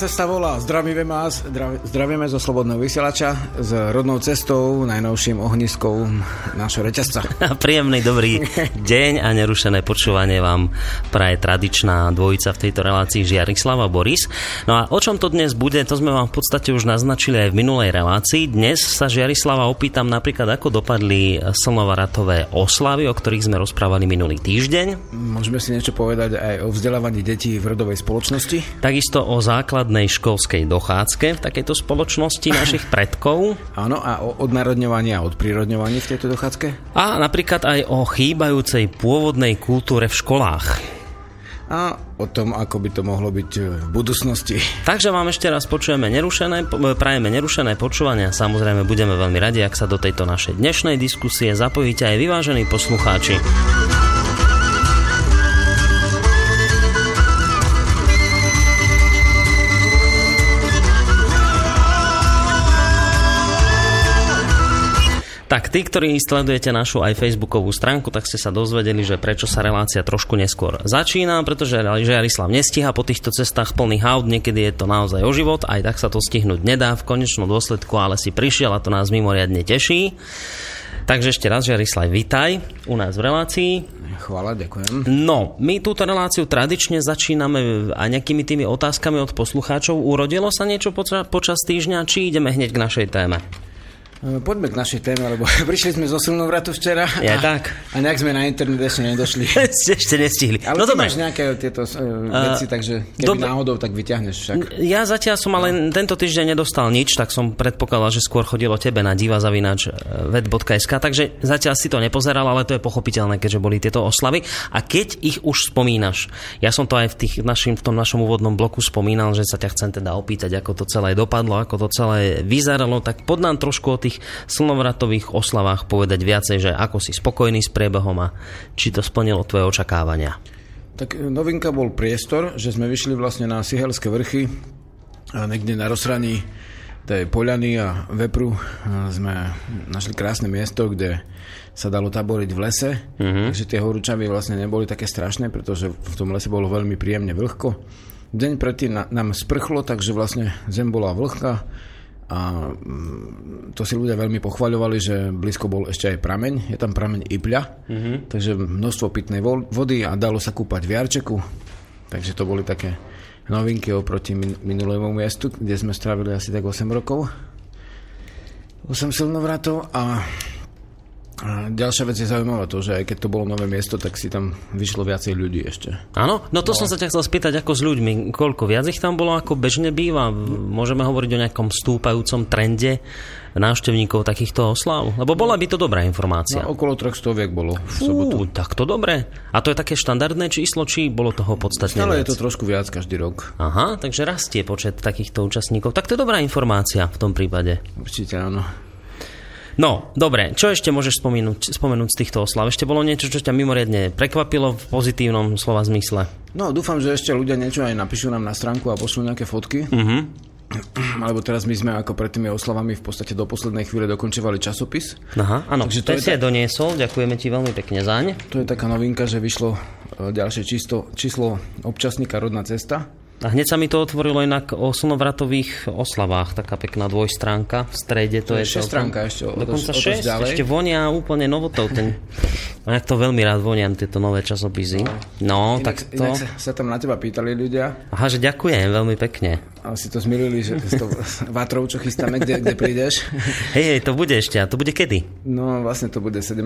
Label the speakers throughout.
Speaker 1: Cesta volá. Zdravíme vás, zdravíme zo Slobodného vysielača s rodnou cestou, najnovším ohniskou našho reťazca.
Speaker 2: Príjemný dobrý deň a nerušené počúvanie vám praje tradičná dvojica v tejto relácii Žiarislava Boris. No a o čom to dnes bude, to sme vám v podstate už naznačili aj v minulej relácii. Dnes sa Žiarislava opýtam napríklad, ako dopadli slnovaratové oslavy, o ktorých sme rozprávali minulý týždeň.
Speaker 1: Môžeme si niečo povedať aj o vzdelávaní detí v rodovej spoločnosti?
Speaker 2: Takisto o základ základnej školskej dochádzke v takejto spoločnosti našich predkov.
Speaker 1: Áno, a o odnárodňovaní a odprírodňovaní v tejto dochádzke?
Speaker 2: A napríklad aj o chýbajúcej pôvodnej kultúre v školách
Speaker 1: a o tom, ako by to mohlo byť v budúcnosti.
Speaker 2: Takže vám ešte raz počujeme nerušené, prajeme nerušené počúvanie a samozrejme budeme veľmi radi, ak sa do tejto našej dnešnej diskusie zapojíte aj vyvážení poslucháči. Tak tí, ktorí sledujete našu aj facebookovú stránku, tak ste sa dozvedeli, že prečo sa relácia trošku neskôr začína, pretože Jarislav nestíha po týchto cestách plných aut, niekedy je to naozaj o život, aj tak sa to stihnúť nedá v konečnom dôsledku, ale si prišiel a to nás mimoriadne teší. Takže ešte raz, Jarislav, vitaj u nás v relácii.
Speaker 1: Chvála, ďakujem.
Speaker 2: No, my túto reláciu tradične začíname aj nejakými tými otázkami od poslucháčov. Urodilo sa niečo poča- počas týždňa, či ideme hneď k našej téme?
Speaker 1: E, poďme k našej téme, lebo prišli sme zo vratu včera
Speaker 2: ja, a, tak.
Speaker 1: a nejak sme na internet ešte nedošli.
Speaker 2: Ste ešte nestihli.
Speaker 1: Ale no ty máš nejaké tieto uh, veci, takže keby dobre. náhodou, tak vyťahneš však.
Speaker 2: Ja zatiaľ som ale no. tento týždeň nedostal nič, tak som predpokladal, že skôr chodilo tebe na divazavinač vet.sk, takže zatiaľ si to nepozeral, ale to je pochopiteľné, keďže boli tieto oslavy. A keď ich už spomínaš, ja som to aj v, tých našim, v tom našom úvodnom bloku spomínal, že sa ťa chcem teda opýtať, ako to celé dopadlo, ako to celé vyzeralo, tak pod nám trošku o tých slnovratových oslavách povedať viacej, že ako si spokojný s priebehom a či to splnilo tvoje očakávania?
Speaker 1: Tak e, novinka bol priestor, že sme vyšli vlastne na Sihelské vrchy a niekde na rozhraní tej Poľany a Vepru sme našli krásne miesto, kde sa dalo taboriť v lese, mm-hmm. takže tie horúčavy vlastne neboli také strašné, pretože v tom lese bolo veľmi príjemne vlhko. Deň predtým nám sprchlo, takže vlastne zem bola vlhká, a mm, to si ľudia veľmi pochvaľovali, že blízko bol ešte aj prameň. Je tam prameň Ipľa, mm-hmm. takže množstvo pitnej vody a dalo sa kúpať v Jarčeku. Takže to boli také novinky oproti minulému miestu, kde sme strávili asi tak 8 rokov. 8 silnovratov a a ďalšia vec je zaujímavá to, že aj keď to bolo nové miesto, tak si tam vyšlo viacej ľudí ešte.
Speaker 2: Áno, no to no. som sa ťa chcel spýtať ako s ľuďmi. Koľko viac ich tam bolo ako bežne býva? Môžeme hovoriť o nejakom stúpajúcom trende návštevníkov takýchto oslav? Lebo bola by to dobrá informácia.
Speaker 1: No, okolo troch stoviek bolo v
Speaker 2: Fú, sobotu. tak to dobre. A to je také štandardné číslo, či bolo toho podstatne
Speaker 1: Stále je to trošku viac každý rok.
Speaker 2: Aha, takže rastie počet takýchto účastníkov. Tak to je dobrá informácia v tom prípade.
Speaker 1: Určite áno.
Speaker 2: No, dobre, čo ešte môžeš spomenúť, spomenúť z týchto oslav? Ešte bolo niečo, čo ťa mimoriadne prekvapilo v pozitívnom slova zmysle?
Speaker 1: No, dúfam, že ešte ľudia niečo aj napíšu nám na stránku a pošlú nejaké fotky. Uh-huh. Alebo teraz my sme ako pred tými oslavami v podstate do poslednej chvíle dokončovali časopis.
Speaker 2: Aha, áno, Takže to, si aj doniesol, ďakujeme ti veľmi pekne zaň.
Speaker 1: To je taká novinka, že vyšlo e, ďalšie číslo, číslo občasníka Rodná cesta.
Speaker 2: A hneď sa mi to otvorilo inak o slnovratových oslavách, taká pekná dvojstránka. V strede to,
Speaker 1: to je... je stránka ešte. O,
Speaker 2: dokonca šesť, ešte vonia úplne novotou. Ten, ja to veľmi rád voniam, tieto nové časopisy. No,
Speaker 1: inak,
Speaker 2: tak to...
Speaker 1: Inak sa, tam na teba pýtali ľudia.
Speaker 2: Aha, že ďakujem veľmi pekne.
Speaker 1: A si to zmilili, že s tou vátrou, čo chystáme, kde, kde prídeš.
Speaker 2: Hej, hej, to bude ešte. A to bude kedy?
Speaker 1: No, vlastne to bude 17.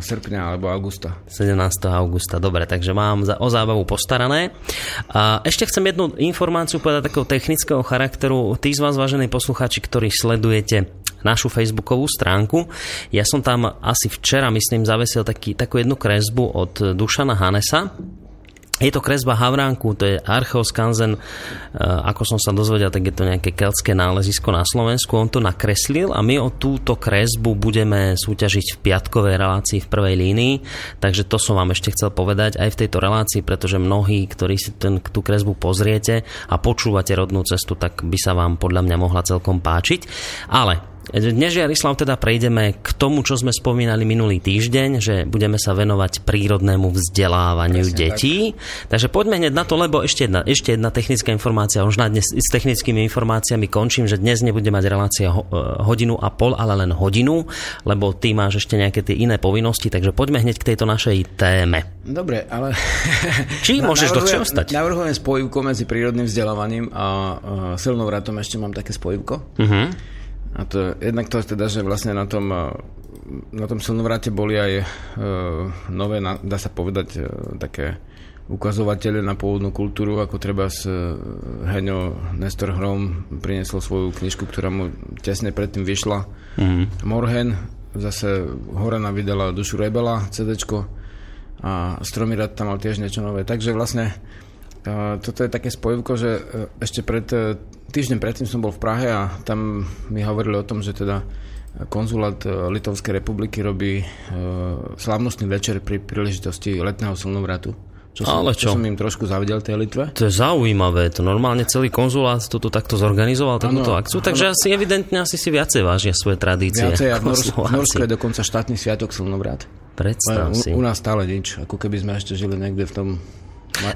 Speaker 1: srpňa alebo augusta.
Speaker 2: 17. augusta, dobre, takže mám za, o zábavu postarané. A ešte chcem jednu informáciu povedať takého technického charakteru. Tí z vás, vážení poslucháči, ktorí sledujete našu facebookovú stránku. Ja som tam asi včera, myslím, zavesil taký, takú jednu kresbu od Dušana Hanesa, je to kresba Havránku, to je Archeoskanzen, e, ako som sa dozvedel, tak je to nejaké keltské nálezisko na Slovensku. On to nakreslil a my o túto kresbu budeme súťažiť v piatkovej relácii v prvej línii. Takže to som vám ešte chcel povedať aj v tejto relácii, pretože mnohí, ktorí si ten, tú kresbu pozriete a počúvate rodnú cestu, tak by sa vám podľa mňa mohla celkom páčiť. Ale dnes, Jarislav, teda prejdeme k tomu, čo sme spomínali minulý týždeň, že budeme sa venovať prírodnému vzdelávaniu Presne detí. Tak. Takže poďme hneď na to, lebo ešte jedna, ešte jedna technická informácia. Už na dnes s technickými informáciami končím, že dnes nebude mať relácia e, hodinu a pol, ale len hodinu, lebo ty máš ešte nejaké tie iné povinnosti, takže poďme hneď k tejto našej téme.
Speaker 1: Dobre, ale...
Speaker 2: Či môžeš dlhšie ostať?
Speaker 1: Navrhujem spojivko medzi prírodným vzdelávaním a uh, silnou vratom ešte mám také spojivko. Uh-huh. A to jednak to teda, že vlastne na tom, na tom silnovrate boli aj e, nové, dá sa povedať, e, také ukazovatele na pôvodnú kultúru, ako treba s Heňo Nestor Hrom priniesol svoju knižku, ktorá mu tesne predtým vyšla. Mm-hmm. Morhen, zase Horana vydala Dušu Rebela, CDčko a Stromírad tam mal tiež niečo nové. Takže vlastne toto je také spojivko, že ešte pred týždeň predtým som bol v Prahe a tam mi hovorili o tom, že teda konzulát e, Litovskej republiky robí e, slavnostný večer pri príležitosti letného slnovratu. Čo som, Ale čo? čo som im trošku zavidel tej Litve.
Speaker 2: To je zaujímavé, to normálne celý konzulát toto takto zorganizoval, takúto ano, akciu, takže ano. asi evidentne asi si viacej vážia svoje tradície.
Speaker 1: Viacej a v Norsku je dokonca štátny sviatok slnovrat.
Speaker 2: Predstav
Speaker 1: u, si. U nás stále nič, ako keby sme ešte žili niekde v tom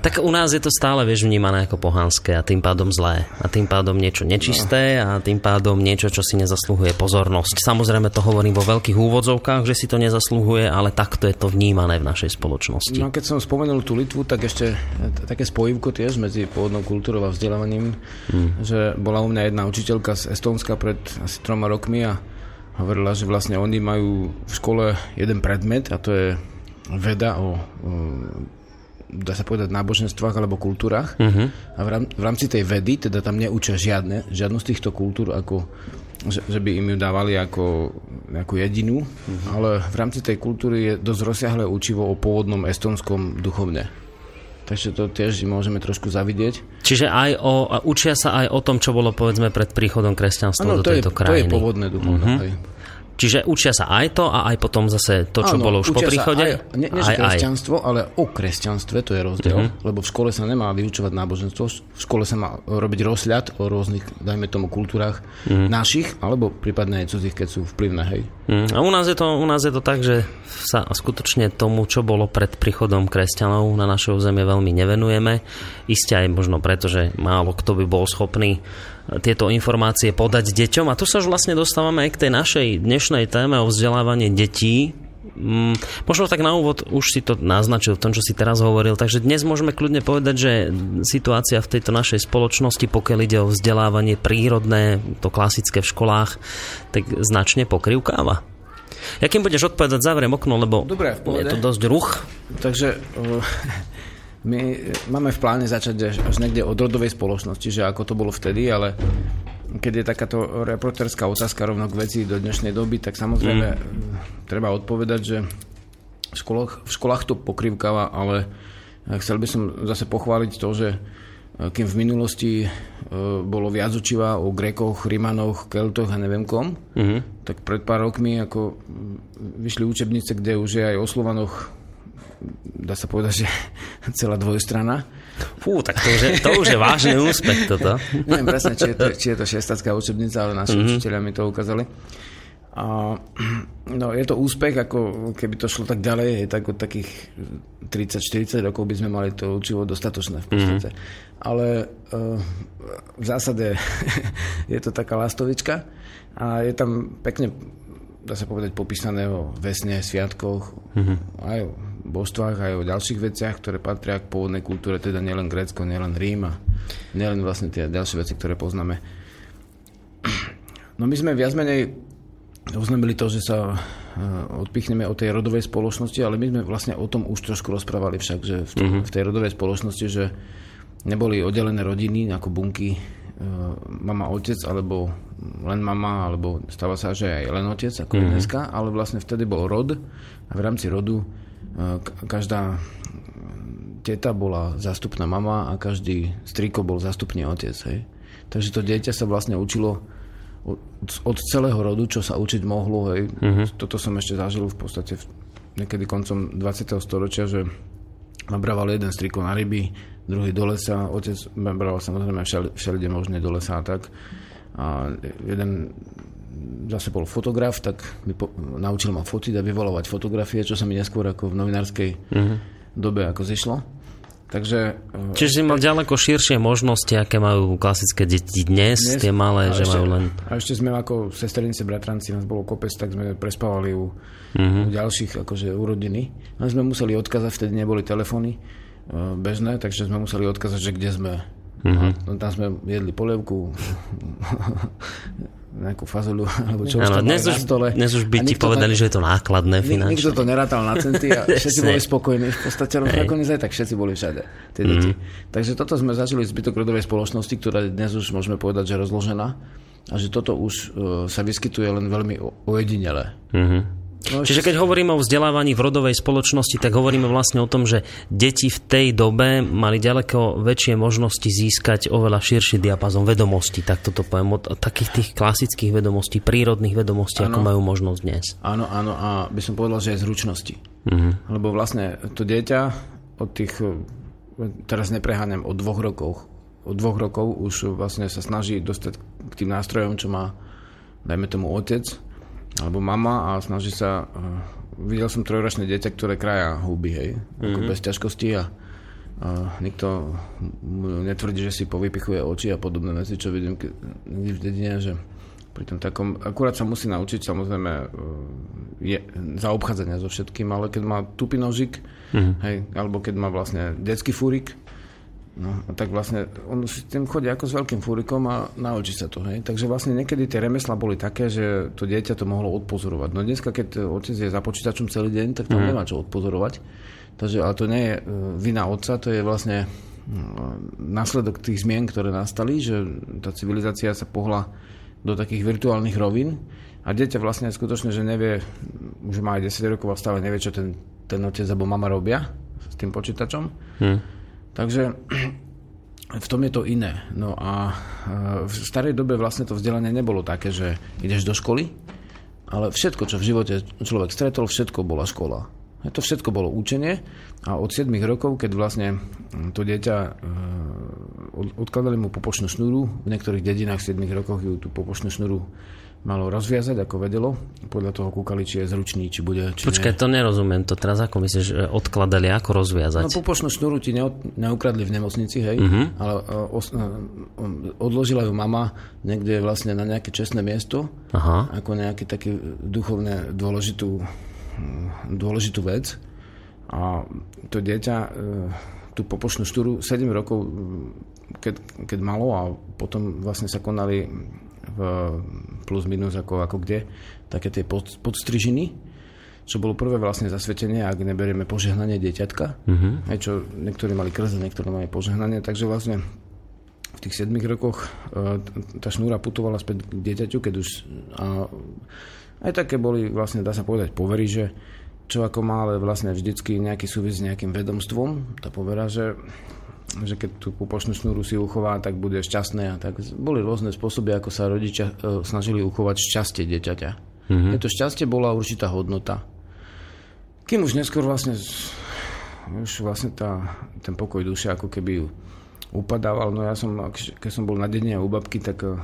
Speaker 2: tak u nás je to stále, vieš, vnímané ako pohanské a tým pádom zlé. A tým pádom niečo nečisté a tým pádom niečo, čo si nezasluhuje pozornosť. Samozrejme to hovorím vo veľkých úvodzovkách, že si to nezasluhuje, ale takto je to vnímané v našej spoločnosti.
Speaker 1: No keď som spomenul tú Litvu, tak ešte také spojivko tiež medzi pôvodnou kultúrou a vzdelávaním, hmm. že bola u mňa jedna učiteľka z Estónska pred asi troma rokmi a hovorila, že vlastne oni majú v škole jeden predmet a to je veda o, o dá sa povedať, náboženstvách alebo kultúrach. Uh-huh. A v rámci tej vedy, teda tam neučia žiadne, žiadnu z týchto kultúr, ako, že, že by im ju dávali ako nejakú jedinú, uh-huh. ale v rámci tej kultúry je dosť rozsiahle učivo o pôvodnom estonskom duchovne. Takže to tiež môžeme trošku zavidieť.
Speaker 2: Čiže aj o, učia sa aj o tom, čo bolo povedzme pred príchodom kresťanstva ano, do tejto
Speaker 1: je,
Speaker 2: krajiny.
Speaker 1: to je pôvodné duchovné. Uh-huh.
Speaker 2: Čiže učia sa aj to a aj potom zase to, čo Áno, bolo už po príchode? Aj,
Speaker 1: nie aj, kresťanstvo, aj. ale o kresťanstve, to je rozdiel, uh-huh. lebo v škole sa nemá vyučovať náboženstvo, v škole sa má robiť rozhľad o rôznych, dajme tomu, kultúrach uh-huh. našich, alebo prípadne aj cudzích, keď sú vplyvné, hej.
Speaker 2: Uh-huh. A u nás, je to, u nás je to tak, že sa skutočne tomu, čo bolo pred príchodom kresťanov na našej zemi veľmi nevenujeme. Isté aj možno preto, že málo kto by bol schopný tieto informácie podať deťom. A tu sa už vlastne dostávame aj k tej našej dnešnej téme o vzdelávanie detí. Mm, možno tak na úvod už si to naznačil v tom, čo si teraz hovoril. Takže dnes môžeme kľudne povedať, že situácia v tejto našej spoločnosti, pokiaľ ide o vzdelávanie prírodné, to klasické v školách, tak značne pokrivkáva. Ja kým budeš odpovedať, zavriem okno, lebo
Speaker 1: Dobre,
Speaker 2: je to dosť ruch.
Speaker 1: Takže my máme v pláne začať až niekde od rodovej spoločnosti, že ako to bolo vtedy, ale keď je takáto reporterská otázka rovno k veci do dnešnej doby, tak samozrejme mm. treba odpovedať, že v školách, v školách to pokrývkáva, ale chcel by som zase pochváliť to, že kým v minulosti e, bolo viac učiva o Grekoch, Rimanoch, Keltoch a neviem kom, mm-hmm. tak pred pár rokmi ako vyšli učebnice, kde už je aj o Slovanoch dá sa povedať, že celá dvojstrana.
Speaker 2: Fú, tak to už je, to už je vážny úspech toto.
Speaker 1: Neviem presne, či je to, či je to šestacká učebnica, ale naši mm-hmm. učiteľia mi to ukázali. A, no, je to úspech, ako keby to šlo tak ďalej, je tak od takých 30-40 rokov by sme mali to učivo dostatočné v podstate. Mm-hmm. Ale uh, v zásade je to taká lastovička a je tam pekne dá sa povedať, popísané o vesne, sviatkoch, mm-hmm. aj o božstvách, aj o ďalších veciach, ktoré patria k pôvodnej kultúre, teda nielen Grécko, nielen Rím a nielen vlastne tie ďalšie veci, ktoré poznáme. No my sme viac menej oznámili to, že sa uh, odpichneme od tej rodovej spoločnosti, ale my sme vlastne o tom už trošku rozprávali však, že v, t- mm-hmm. v tej rodovej spoločnosti, že neboli oddelené rodiny ako bunky mama, otec, alebo len mama, alebo stáva sa, že aj len otec, ako mm-hmm. dneska, ale vlastne vtedy bol rod a v rámci rodu každá teta bola zástupná mama a každý striko bol zástupný otec. Hej. Takže to dieťa sa vlastne učilo od, od celého rodu, čo sa učiť mohlo. Hej. Uh-huh. Toto som ešte zažil v podstate v, niekedy koncom 20. storočia, že ma brával jeden striko na ryby, druhý do lesa, otec ma brával samozrejme všel, všelide možné do lesa a tak. A jeden zase bol fotograf, tak mi po, naučil ma fotiť a vyvolovať fotografie, čo sa mi neskôr ako v novinárskej uh-huh. dobe ako zišlo. Takže,
Speaker 2: eh, Čiže si mal ďaleko širšie možnosti, aké majú klasické deti dnes, dnes tie malé, že ešte, majú len...
Speaker 1: A ešte sme ako sesternice, bratranci, nás bolo kopec, tak sme prespávali u, uh-huh. u ďalších, akože u rodiny. Ale sme museli odkázať, vtedy neboli telefóny uh, bežné, takže sme museli odkázať, že kde sme. Uh-huh. Tam sme jedli polievku, nejakú fazolu, alebo čo ano,
Speaker 2: dnes už, na stole. Dnes už by ti povedali, na, že je to nákladné finančne.
Speaker 1: Nikto to nerátal na centy a všetci boli spokojní. V podstate nakoniec aj tak všetci boli všade, tie deti. Mm. Takže toto sme zažili zbytok rodovej spoločnosti, ktorá dnes už môžeme povedať, že rozložená a že toto už uh, sa vyskytuje len veľmi ojedinele. Mm-hmm.
Speaker 2: No, Čiže keď hovoríme o vzdelávaní v rodovej spoločnosti, tak hovoríme vlastne o tom, že deti v tej dobe mali ďaleko väčšie možnosti získať oveľa širší diapazon vedomostí, tak toto poviem, od takých tých klasických vedomostí, prírodných vedomostí, ano. ako majú možnosť dnes.
Speaker 1: Áno, áno, a by som povedal, že aj zručnosti. Uh-huh. Lebo vlastne to dieťa od tých, teraz nepreháňam, od dvoch rokov, od dvoch rokov už vlastne sa snaží dostať k tým nástrojom, čo má, dajme tomu, otec, alebo mama a snaží sa... Uh, videl som trojročné dieťa, ktoré kraja huby, hej, mm-hmm. ako mhm. bez ťažkosti a uh, nikto netvrdí, že si povypichuje oči a podobné veci, čo vidím niekde v dedine, že pri tom takom, akurát sa musí naučiť samozrejme uh, je, zaobchádzania so všetkým, ale keď má tupý nožik, mm-hmm. hej, alebo keď má vlastne detský fúrik, No, a tak vlastne on s tým chodí ako s veľkým fúrikom a naučí sa to. Hej? Takže vlastne niekedy tie remesla boli také, že to dieťa to mohlo odpozorovať. No dneska, keď otec je za počítačom celý deň, tak tam mm. nemá čo odpozorovať. Takže, ale to nie je e, vina otca, to je vlastne no, následok tých zmien, ktoré nastali, že tá civilizácia sa pohla do takých virtuálnych rovín a dieťa vlastne skutočne, že nevie, už má aj 10 rokov a stále nevie, čo ten, ten otec alebo mama robia s tým počítačom. Mm Takže v tom je to iné. No a v starej dobe vlastne to vzdelanie nebolo také, že ideš do školy, ale všetko, čo v živote človek stretol, všetko bola škola. To všetko bolo učenie a od 7 rokov, keď vlastne to dieťa odkladali mu popočnú šnúru, v niektorých dedinách v 7 rokoch ju tú popočnú šnúru malo rozviazať, ako vedelo. Podľa toho kúkali, či je zručný, či bude... Či
Speaker 2: Počkaj,
Speaker 1: nie.
Speaker 2: to nerozumiem. To teraz ako myslíš, odkladali, ako rozviazať?
Speaker 1: No pupočnú šnúru ti neukradli v nemocnici, hej, uh-huh. ale uh, os, uh, odložila ju mama niekde vlastne na nejaké čestné miesto, Aha. ako nejaký taký duchovne dôležitú, dôležitú vec. A to dieťa uh, tú popočnú štúru 7 rokov, keď, keď malo a potom vlastne sa konali v plus minus ako, ako kde, také tie pod, podstrižiny, čo bolo prvé vlastne zasvetenie, ak neberieme požehnanie dieťatka, uh-huh. aj čo niektorí mali krze, niektorí mali požehnanie, takže vlastne v tých 7 rokoch e, tá šnúra putovala späť k dieťaťu, keď už a aj také boli vlastne, dá sa povedať, povery, že čo ako má, ale vlastne vždycky nejaký súvis s nejakým vedomstvom, tá povera, že že keď tú pupočnú šnúru si uchová, tak bude šťastné. A tak boli rôzne spôsoby, ako sa rodičia e, snažili uchovať šťastie dieťaťa. Mm-hmm. To šťastie bola určitá hodnota. Kým už neskôr vlastne už vlastne tá, ten pokoj duše ako keby upadával. No ja som, keď som bol na dedine u babky, tak e,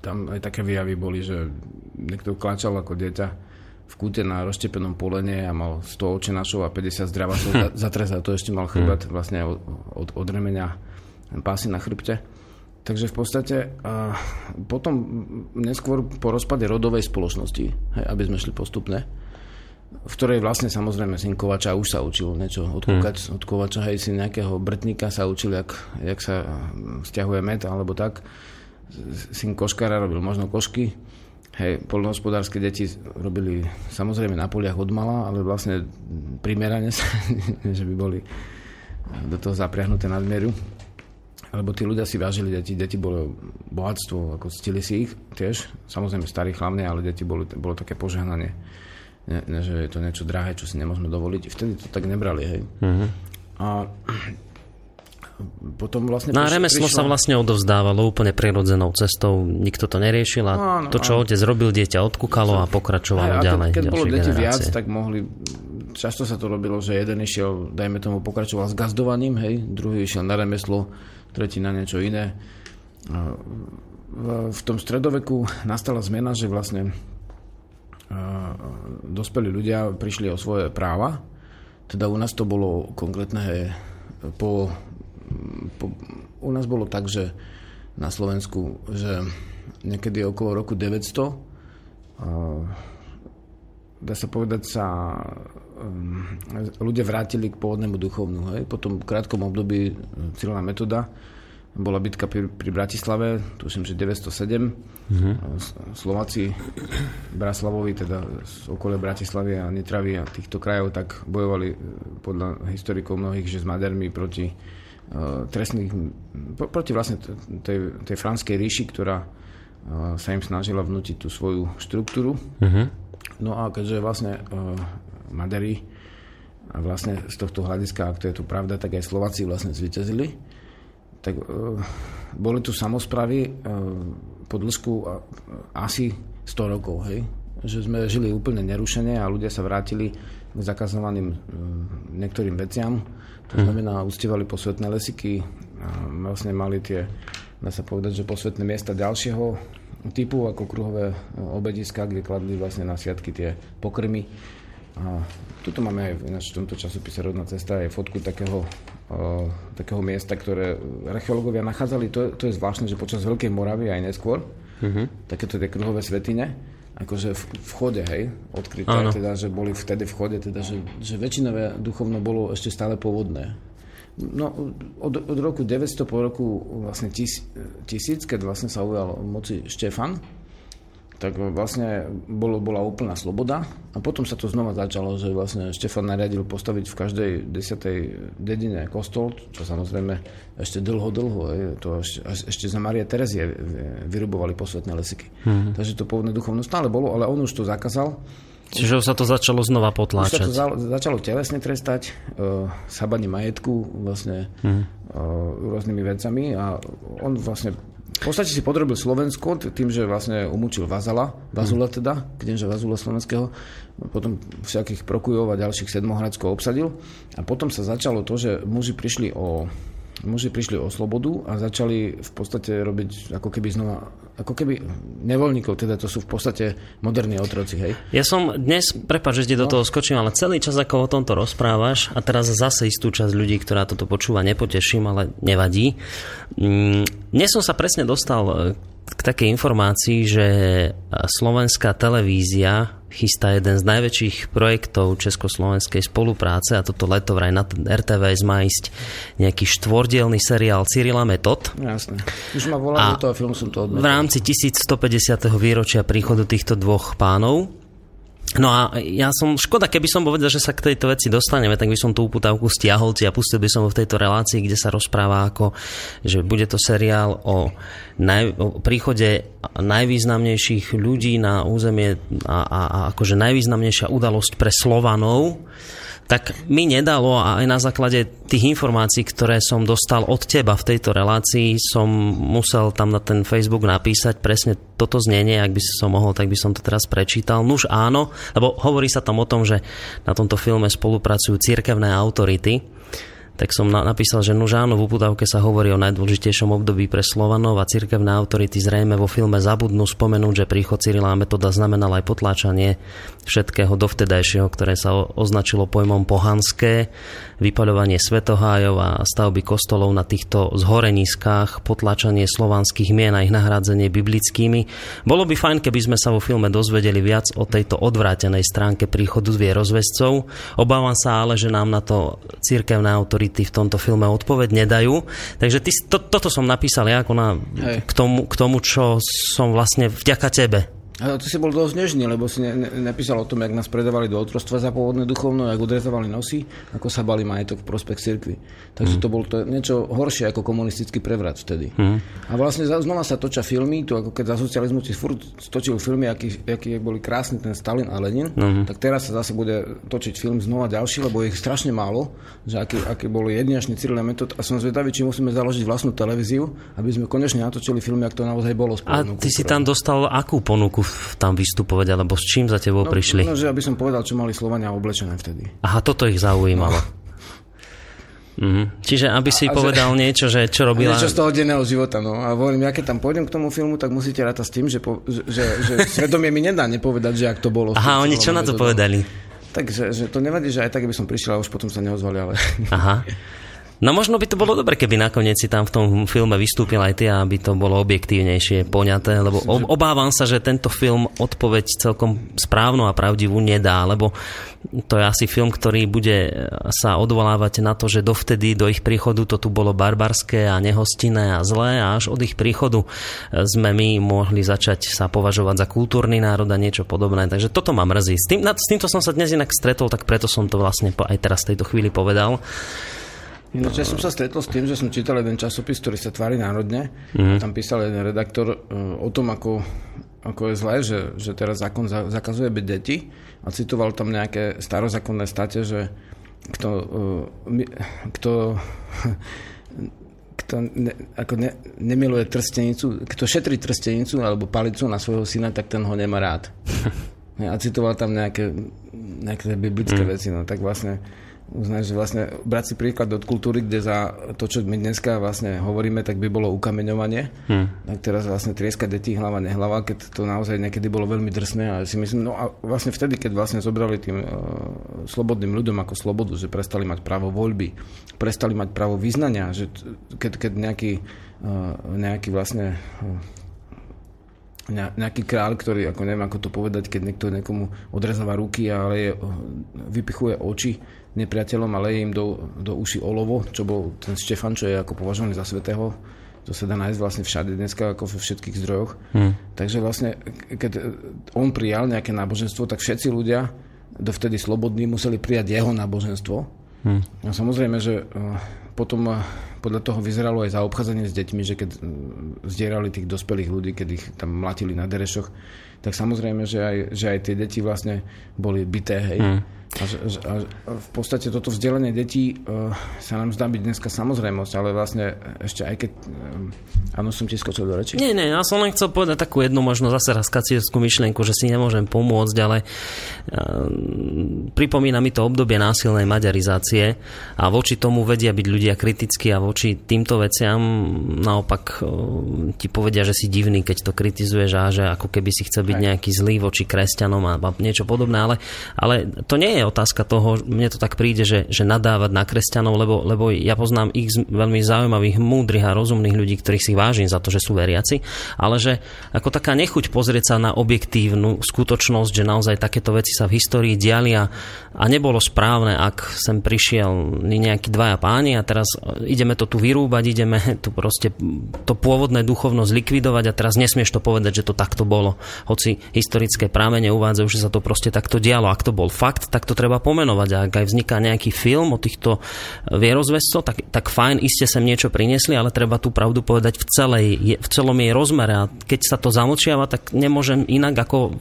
Speaker 1: tam aj také vyjavy boli, že niekto klačal ako dieťa v kúte na roztepenom polene a mal 100 očenačov a 50 zdravacov hm. za trest a to ešte mal chrbát hm. vlastne od, od, od remenia pásy na chrbte. Takže v podstate a potom neskôr po rozpade rodovej spoločnosti, hej, aby sme šli postupne, v ktorej vlastne samozrejme syn Kovača už sa učil niečo od, hmm. od Kovača, hej, syn nejakého brtníka sa učil, jak, jak sa stiahuje med alebo tak. Syn Koškara robil možno košky, Hej, polnohospodárske deti robili samozrejme na poliach od mala, ale vlastne primerane sa, že by boli do toho zapriahnuté nadmieru. lebo tí ľudia si vážili deti, deti bolo bohatstvo, ako ctili si ich tiež, samozrejme starí hlavne, ale deti boli, bolo také požehnanie, ne, ne, že je to niečo drahé, čo si nemôžeme dovoliť. Vtedy to tak nebrali, hej. Uh-huh. A potom vlastne...
Speaker 2: Na remeslo prišlo... sa vlastne odovzdávalo úplne prirodzenou cestou, nikto to neriešil a no, no, to, čo otec robil, dieťa odkúkalo a pokračovalo a ďalej.
Speaker 1: Keď bolo deti viac, tak mohli... Často sa to robilo, že jeden išiel, dajme tomu, pokračoval s gazdovaním, hej, druhý išiel na remeslo, tretí na niečo iné. V tom stredoveku nastala zmena, že vlastne dospelí ľudia prišli o svoje práva, teda u nás to bolo konkrétne po u nás bolo tak, že na Slovensku, že niekedy okolo roku 900 dá sa povedať sa um, ľudia vrátili k pôvodnému duchovnu. Hej. Po tom krátkom období e, Cyrilná metoda bola bitka pri, pri Bratislave, tuším, že 907. Mm-hmm. Slováci Bratislavovi, teda z okolia Bratislavy a Nitravy a týchto krajov, tak bojovali e, podľa historikov mnohých, že s Madermi proti trestných, proti vlastne tej, tej franskej ríši, ktorá eh, sa im snažila vnútiť tú svoju štruktúru. Uh-huh. No a keďže vlastne uh, Madery a vlastne z tohto hľadiska, ak to je tu pravda, tak aj Slováci vlastne zvyťazili, tak boli tu samozpravy po dĺžku asi 100 rokov, hej? že sme žili úplne nerušene a ľudia sa vrátili k zakazovaným niektorým veciam, to znamená, ustievali posvetné lesiky vlastne mali tie, dá sa povedať, že posvetné miesta ďalšieho typu, ako kruhové obediska, kde kladli vlastne na sviatky tie pokrmy. A tuto máme aj v tomto časopise Rodná cesta aj fotku takého, uh, takého miesta, ktoré archeológovia nachádzali. To, to je zvláštne, že počas Veľkej Moravy aj neskôr, uh-huh. takéto tie kruhové svetine, akože v, v chode, hej, odkryté, Áno. teda, že boli vtedy v chode, teda, že, že väčšinové duchovno bolo ešte stále pôvodné. No, od, od roku 900 po roku vlastne tis, tisíc, keď vlastne sa ujal moci Štefan, tak vlastne bolo, bola úplná sloboda a potom sa to znova začalo, že vlastne Štefan nariadil postaviť v každej desiatej dedine kostol, čo samozrejme ešte dlho, dlho, to ešte, ešte za Marie Terezie vyrubovali posvetné lesiky. Mm-hmm. Takže to pôvodné duchovno stále bolo, ale on už to zakázal.
Speaker 2: Čiže sa to začalo znova potláčať.
Speaker 1: Už sa to za, začalo telesne trestať, uh, sabanie majetku vlastne mm. uh, rôznymi vecami a on vlastne v podstate si podrobil Slovensko tým, že vlastne umúčil Vazala, Vazula teda, knieža Vazula slovenského, potom všakých prokujov a ďalších sedmohradskov obsadil. A potom sa začalo to, že muži prišli o muži prišli o slobodu a začali v podstate robiť ako keby znova, ako keby nevoľníkov, teda to sú v podstate moderní otroci, hej?
Speaker 2: Ja som dnes, prepáč, že do no. toho skočím, ale celý čas ako o tomto rozprávaš a teraz zase istú časť ľudí, ktorá toto počúva, nepoteším, ale nevadí. Mm, dnes som sa presne dostal k takej informácii, že slovenská televízia chystá jeden z najväčších projektov československej spolupráce a toto leto vraj na RTVS má ísť nejaký štvordielný seriál Cyrila Metod.
Speaker 1: Jasne. Už ma volá do toho filmu, som to
Speaker 2: odmetal. V rámci 1150. výročia príchodu týchto dvoch pánov No a ja som, škoda, keby som povedal, že sa k tejto veci dostaneme, tak by som tú uputávku stiahol a pustil by som ho v tejto relácii, kde sa rozpráva ako, že bude to seriál o, naj, o príchode najvýznamnejších ľudí na územie a, a, a akože najvýznamnejšia udalosť pre Slovanov. Tak mi nedalo a aj na základe tých informácií, ktoré som dostal od teba v tejto relácii, som musel tam na ten Facebook napísať presne toto znenie, ak by som mohol, tak by som to teraz prečítal. Nuž áno, lebo hovorí sa tam o tom, že na tomto filme spolupracujú cirkevné autority, tak som na, napísal, že no áno, v uputavke sa hovorí o najdôležitejšom období pre Slovanov a cirkevné autority zrejme vo filme zabudnú spomenúť, že príchod Cyrila metoda znamenal aj potláčanie všetkého dovtedajšieho, ktoré sa označilo pojmom pohanské, vypaľovanie svetohájov a stavby kostolov na týchto zhoreniskách, potláčanie slovanských mien a ich nahrádzanie biblickými. Bolo by fajn, keby sme sa vo filme dozvedeli viac o tejto odvrátenej stránke príchodu vierozvescov. Obávam sa ale, že nám na to cirkevné autority v tomto filme odpoveď nedajú. Takže ty, to, toto som napísal ja ako na, k, tomu, k tomu, čo som vlastne vďaka tebe
Speaker 1: A ty si bol dosť nežný, lebo si ne, ne, nepísal o tom, jak nás predávali do otrostva za pôvodné duchovno, jak odrezovali nosy, ako sa bali majetok v prospech cirkvi. Takže mm. to bolo to niečo horšie ako komunistický prevrat vtedy. Mm. A vlastne znova sa točia filmy, tu ako keď za socializmu si furt točil filmy, aký, aký boli krásny ten Stalin a Lenin, mm. tak teraz sa zase bude točiť film znova ďalší, lebo ich strašne málo, že aký, aký boli jedinečný Cyril metód a som zvedavý, či musíme založiť vlastnú televíziu, aby sme konečne natočili filmy, ak to naozaj bolo.
Speaker 2: A ty si tam dostal akú ponuku tam vystupovať, alebo s čím za tebou
Speaker 1: no,
Speaker 2: prišli?
Speaker 1: No, že aby som povedal, čo mali Slovania oblečené vtedy.
Speaker 2: Aha, toto ich zaujímalo. No. Mm-hmm. Čiže aby si a, povedal že, niečo, že čo robila...
Speaker 1: Niečo z toho denného života, no. A hovorím, ja keď tam pôjdem k tomu filmu, tak musíte rátať s tým, že, po, že, že, že svedomie mi nedá nepovedať, že ak to bolo.
Speaker 2: Aha, oni čo na to povedali?
Speaker 1: Takže že to nevadí, že aj tak by som prišiel a už potom sa neozvali, ale...
Speaker 2: Aha. No možno by to bolo dobre, keby nakoniec si tam v tom filme vystúpil aj ty, aby to bolo objektívnejšie poňaté, lebo obávam sa, že tento film odpoveď celkom správnu a pravdivú nedá, lebo to je asi film, ktorý bude sa odvolávať na to, že dovtedy do ich príchodu to tu bolo barbarské a nehostinné a zlé a až od ich príchodu sme my mohli začať sa považovať za kultúrny národ a niečo podobné. Takže toto ma mrzí. S, tým, s týmto som sa dnes inak stretol, tak preto som to vlastne aj teraz v tejto chvíli povedal.
Speaker 1: Ináč ja som sa stretol s tým, že som čítal jeden časopis, ktorý sa tvári národne. Mm. Tam písal jeden redaktor uh, o tom, ako, ako je zlé, že, že teraz zákon za, zakazuje byť deti a citoval tam nejaké starozákonné state, že kto, uh, kto kto ne, ako ne, nemiluje trstenicu, kto šetrí trstenicu alebo palicu na svojho syna, tak ten ho nemá rád. A citoval tam nejaké, nejaké biblické mm. veci, no tak vlastne uznať, že vlastne brať si príklad od kultúry, kde za to, čo my dneska vlastne hovoríme, tak by bolo ukameňovanie. Hmm. Tak teraz vlastne trieska detí hlava, nehlava, keď to naozaj niekedy bolo veľmi drsné. A si myslím, no a vlastne vtedy, keď vlastne zobrali tým uh, slobodným ľuďom ako slobodu, že prestali mať právo voľby, prestali mať právo vyznania, že keď, keď nejaký, uh, nejaký vlastne uh, nejaký kráľ, ktorý, ako neviem, ako to povedať, keď niekto niekomu odrezáva ruky, ale je, vypichuje oči nepriateľom a leje im do, do uši olovo, čo bol ten Štefan, čo je ako považovaný za svetého. To sa dá nájsť vlastne všade dneska, ako vo všetkých zdrojoch. Hmm. Takže vlastne, keď on prijal nejaké náboženstvo, tak všetci ľudia, dovtedy slobodní, museli prijať jeho náboženstvo. Hmm. A samozrejme, že eh, potom eh, podľa toho vyzeralo aj zaobchádzanie s deťmi, že keď mm, zdierali tých dospelých ľudí, keď ich tam mlatili na derešoch, tak samozrejme, že aj, že aj tie deti vlastne boli bité, hej. Mm. A, a, a v podstate toto vzdelanie detí uh, sa nám zdá byť dneska samozrejmosť, ale vlastne ešte aj keď... Um, áno, som ti skočil do reči?
Speaker 2: Nie, nie, ja som len chcel povedať takú jednu možno zase raskacierskú myšlienku, že si nemôžem pomôcť, ale uh, pripomína mi to obdobie násilnej maďarizácie a voči tomu vedia byť ľudia kritickí a voči týmto veciam naopak uh, ti povedia, že si divný, keď to kritizuješ a že ako keby si chcel byť nejaký zlý voči kresťanom a, a niečo podobné, ale, ale to nie je otázka toho, mne to tak príde, že, že nadávať na kresťanov, lebo, lebo ja poznám ich veľmi zaujímavých, múdrych a rozumných ľudí, ktorých si vážim za to, že sú veriaci, ale že ako taká nechuť pozrieť sa na objektívnu skutočnosť, že naozaj takéto veci sa v histórii diali a, a nebolo správne, ak sem prišiel nejakí dvaja páni a teraz ideme to tu vyrúbať, ideme tu proste to pôvodné duchovno zlikvidovať a teraz nesmieš to povedať, že to takto bolo. Hoci historické prámene uvádzajú, že sa to proste takto dialo. Ak to bol fakt, tak to treba pomenovať. A ak aj vzniká nejaký film o týchto vierozvescoch, tak, tak fajn, iste sem niečo priniesli, ale treba tú pravdu povedať v, celej, v celom jej rozmere. A keď sa to zamlčiava, tak nemôžem inak ako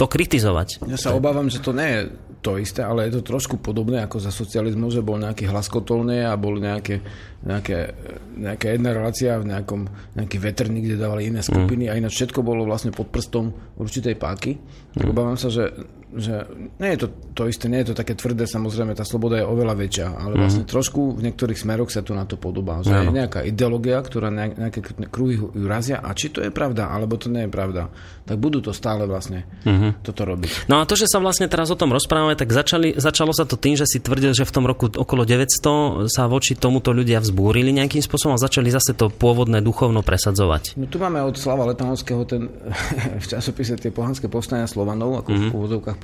Speaker 2: to kritizovať.
Speaker 1: Ja sa obávam, že to nie je to isté, ale je to trošku podobné ako za socializmu, že bol nejaký hlaskotolný a bol nejaké, nejaké, nejaká jedna relácia v nejakom, nejaký veterník, kde dávali iné skupiny mm. a ináč všetko bolo vlastne pod prstom určitej páky. Mm. Obávam sa, že že nie je to to isté, nie je to také tvrdé, samozrejme tá sloboda je oveľa väčšia, ale mm vlastne trošku v niektorých smeroch sa to na to podobá. Že je nejaká ideológia, ktorá nejaké kruhy ju razia a či to je pravda, alebo to nie je pravda, tak budú to stále vlastne mm-hmm. toto robiť.
Speaker 2: No a to, že sa vlastne teraz o tom rozprávame, tak začali, začalo sa to tým, že si tvrdil, že v tom roku okolo 900 sa voči tomuto ľudia vzbúrili nejakým spôsobom a začali zase to pôvodné duchovno presadzovať.
Speaker 1: No tu máme od Slava Letanovského ten v časopise tie pohanské povstania Slovanov, ako mm-hmm. v mhm.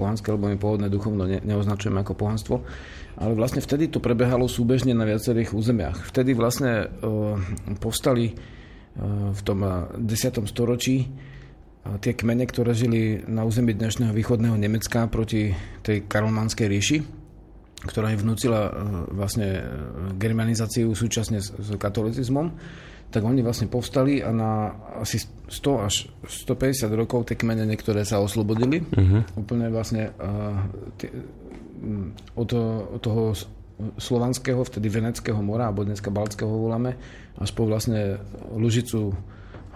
Speaker 1: Pohanské, lebo my pôvodné duchovno ne, neoznačujeme ako pohanstvo. Ale vlastne vtedy to prebehalo súbežne na viacerých územiach. Vtedy vlastne uh, povstali uh, v tom 10. storočí tie kmene, ktoré žili na území dnešného východného Nemecka proti tej karolmanskej ríši, ktorá im vnúcila vlastne germanizáciu súčasne s katolicizmom, tak oni vlastne povstali a na asi 100 až 150 rokov tie kmene niektoré sa oslobodili. Uh-huh. Úplne vlastne uh, tie, od, od toho slovanského, vtedy Veneckého mora, alebo dneska Balckého voláme, až po vlastne Lužicu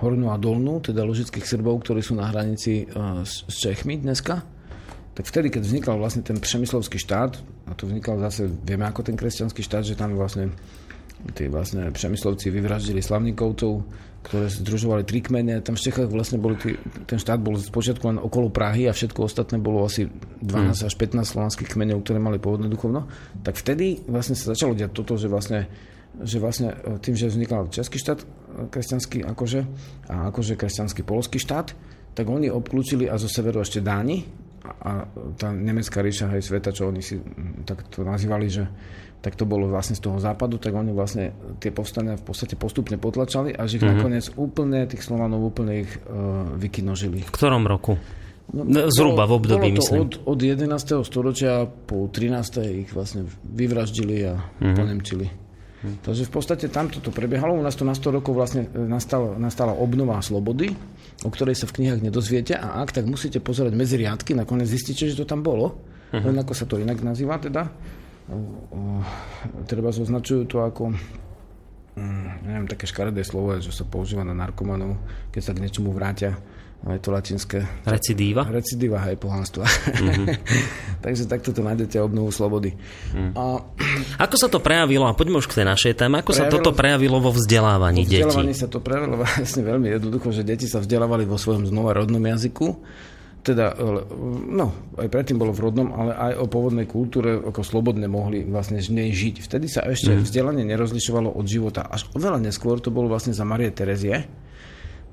Speaker 1: Hornú a Dolnú, teda lužických Srbov, ktorí sú na hranici uh, s Čechmi dneska. Tak vtedy, keď vznikal vlastne ten přemyslovský štát, a to vznikal zase, vieme ako ten kresťanský štát, že tam vlastne tí vlastne Přemyslovci vyvraždili Slavníkovcov, ktoré združovali tri kmene. Tam v Čechách vlastne boli tí, ten štát bol z počiatku len okolo Prahy a všetko ostatné bolo asi 12 hmm. až 15 slovanských kmeňov, ktoré mali pôvodné duchovno. Tak vtedy vlastne sa začalo diať toto, že vlastne že vlastne e, tým, že vznikal český štát e, kresťanský akože, a akože kresťanský polský štát, tak oni obklúčili a zo severu ešte Dáni a tá nemecká ríša, aj sveta, čo oni si tak to nazývali, že tak to bolo vlastne z toho západu, tak oni vlastne tie povstania v podstate postupne potlačali a že ich mm-hmm. nakoniec úplne, tých Slovanov úplne ich uh, vykinožili.
Speaker 2: V ktorom roku? No, Zhruba v období,
Speaker 1: bolo
Speaker 2: to myslím.
Speaker 1: Od, od 11. storočia po 13. ich vlastne vyvraždili a mm-hmm. ponemčili. Mm-hmm. Takže v podstate tamto to prebiehalo. U nás to na 100 rokov vlastne e, nastala, nastala obnova slobody, o ktorej sa v knihách nedozviete a ak, tak musíte pozerať medzi riadky, nakoniec zistíte, že to tam bolo. Mm-hmm. Len ako sa to inak nazýva teda treba označujú to ako mm, neviem, také škaredé slovo, že sa používa na narkomanov, keď sa k niečomu vrátia. Je to latinské.
Speaker 2: Recidíva?
Speaker 1: Recidíva, hej, pohanstva. Mm-hmm. Takže takto to nájdete obnovu slobody. Mm. A...
Speaker 2: Ako sa to prejavilo, a poďme už k tej našej téme, ako prejavilo, sa toto prejavilo vo vzdelávaní detí?
Speaker 1: Vo vzdelávaní sa to prejavilo vlastne veľmi jednoducho, že deti sa vzdelávali vo svojom znova rodnom jazyku teda, no, aj predtým bolo v rodnom, ale aj o pôvodnej kultúre ako slobodne mohli vlastne z nej žiť. Vtedy sa ešte mm. vzdelanie nerozlišovalo od života. Až oveľa neskôr to bolo vlastne za Marie Terezie.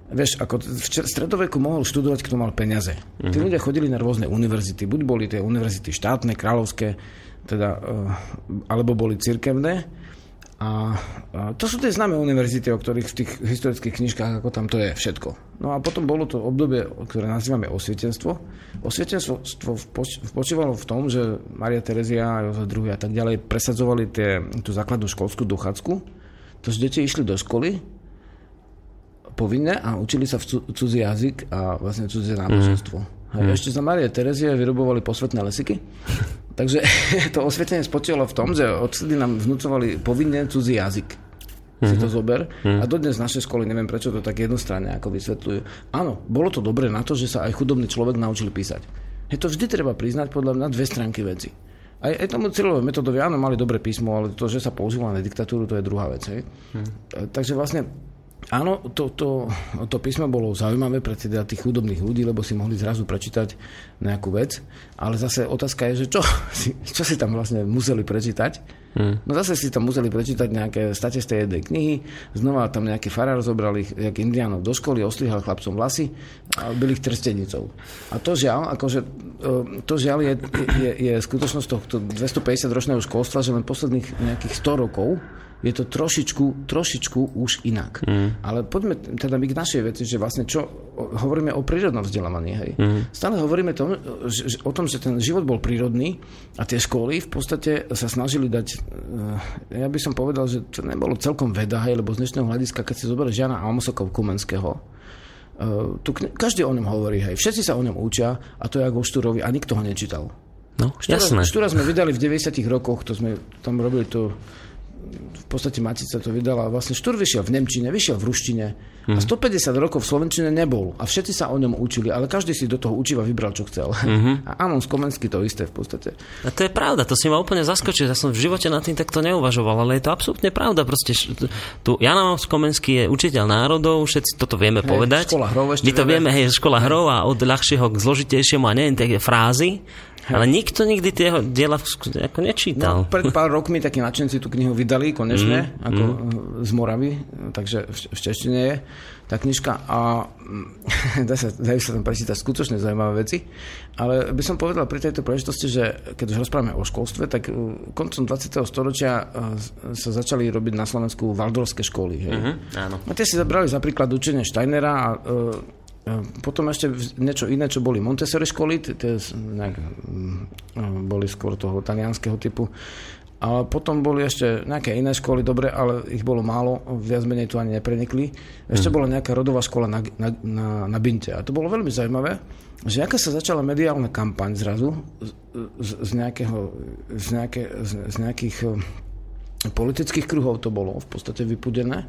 Speaker 1: Vieš, ako v stredoveku mohol študovať, kto mal peniaze. Mm. Tí mhm. ľudia chodili na rôzne univerzity. Buď boli tie univerzity štátne, kráľovské, teda, eh, alebo boli cirkevné a, to sú tie známe univerzity, o ktorých v tých historických knižkách, ako tam to je všetko. No a potom bolo to obdobie, ktoré nazývame osvietenstvo. Osvietenstvo spočívalo v tom, že Maria Terezia, Jozef II a tak ďalej presadzovali tie, tú základnú školskú dochádzku. To, že deti išli do školy povinne a učili sa v cudzí jazyk a vlastne cudzie náboženstvo. Mm. Ešte za Marie Terezie vyrobovali posvetné lesiky Takže to osvietenie spočívalo v tom, že odtedy nám vnúcovali povinne cudzí jazyk. Mm-hmm. Si to mhm. zober. Mm-hmm. A dodnes naše školy, neviem prečo to tak jednostranne ako vysvetľujú. Áno, bolo to dobre na to, že sa aj chudobný človek naučil písať. Je to vždy treba priznať podľa mňa dve stránky veci. Aj, aj tomu cieľové metodovi, áno, mali dobré písmo, ale to, že sa používalo na diktatúru, to je druhá vec. Hej. Mm. Takže vlastne Áno, to, to, to písmo bolo zaujímavé pre teda tých chudobných ľudí, lebo si mohli zrazu prečítať nejakú vec, ale zase otázka je, že čo, čo si tam vlastne museli prečítať. Hmm. No zase si tam museli prečítať nejaké state z tej jednej knihy, znova tam nejaký farár zobral ich, jak indiánov do školy, ostrihal chlapcom vlasy a byl ich trstenicou. A to žiaľ, akože, e, to žiaľ je, je, je skutočnosť tohto 250 ročného školstva, že len posledných nejakých 100 rokov je to trošičku, trošičku už inak. Mm. Ale poďme teda my k našej veci, že vlastne čo, hovoríme o prírodnom vzdelávaní, hej. Mm. Stále hovoríme tom, že, o tom, že ten život bol prírodný a tie školy v podstate sa snažili dať, eh, ja by som povedal, že to nebolo celkom veda, hej, lebo z dnešného hľadiska, keď si zoberie Žana Almosokov Kumenského, Uh, tu každý o ňom hovorí, hej. Všetci sa o ňom učia a to je ako Štúrovi a nikto ho nečítal.
Speaker 2: No, Štúra, jasné.
Speaker 1: Štúra sme vydali v 90 rokoch, to sme tam robili to v podstate Matica to vydala. Vlastne Štur vyšiel v Nemčine, vyšiel v ruštine mm. a 150 mhm. rokov v Slovenčine nebol. A všetci sa o ňom učili, ale každý si do toho učiva vybral, čo chcel. Mm-hmm. A Amon Komensky to isté v podstate.
Speaker 2: A to je pravda, to si ma úplne zaskočil. Ja som v živote nad tým takto neuvažoval, ale je to absolútne pravda. Proste tu Jan Komensky je učiteľ národov, všetci toto vieme hej, povedať.
Speaker 1: Škola hrov ešte
Speaker 2: My to vieme, hej, škola hrov a od ľahšieho k zložitejšiemu a neviem, také frázy. Ale nikto nikdy tie diela ako nečítal.
Speaker 1: No, pred pár rokmi takí nadšenci tú knihu vydali konečne, mm, ako mm. z Moravy, takže v, češtine je tá knižka a dá sa, dajú sa tam prečítať skutočne zaujímavé veci, ale by som povedal pri tejto príležitosti, že keď už rozprávame o školstve, tak uh, koncom 20. storočia uh, sa začali robiť na Slovensku valdorské školy. Hej. Mm-hmm, áno. A tie si zabrali za príklad učenie Steinera a potom ešte niečo iné, čo boli Montessori školy, tie nejak, mm, boli skôr toho talianského typu. Ale potom boli ešte nejaké iné školy, dobre, ale ich bolo málo, viac menej tu ani neprenikli. Ešte mm. bola nejaká rodová škola na, na, na, na Binte. A to bolo veľmi zaujímavé, že aká sa začala mediálna kampaň zrazu z, z, z, nejakého, z, nejaké, z, z nejakých politických kruhov to bolo v podstate vypudené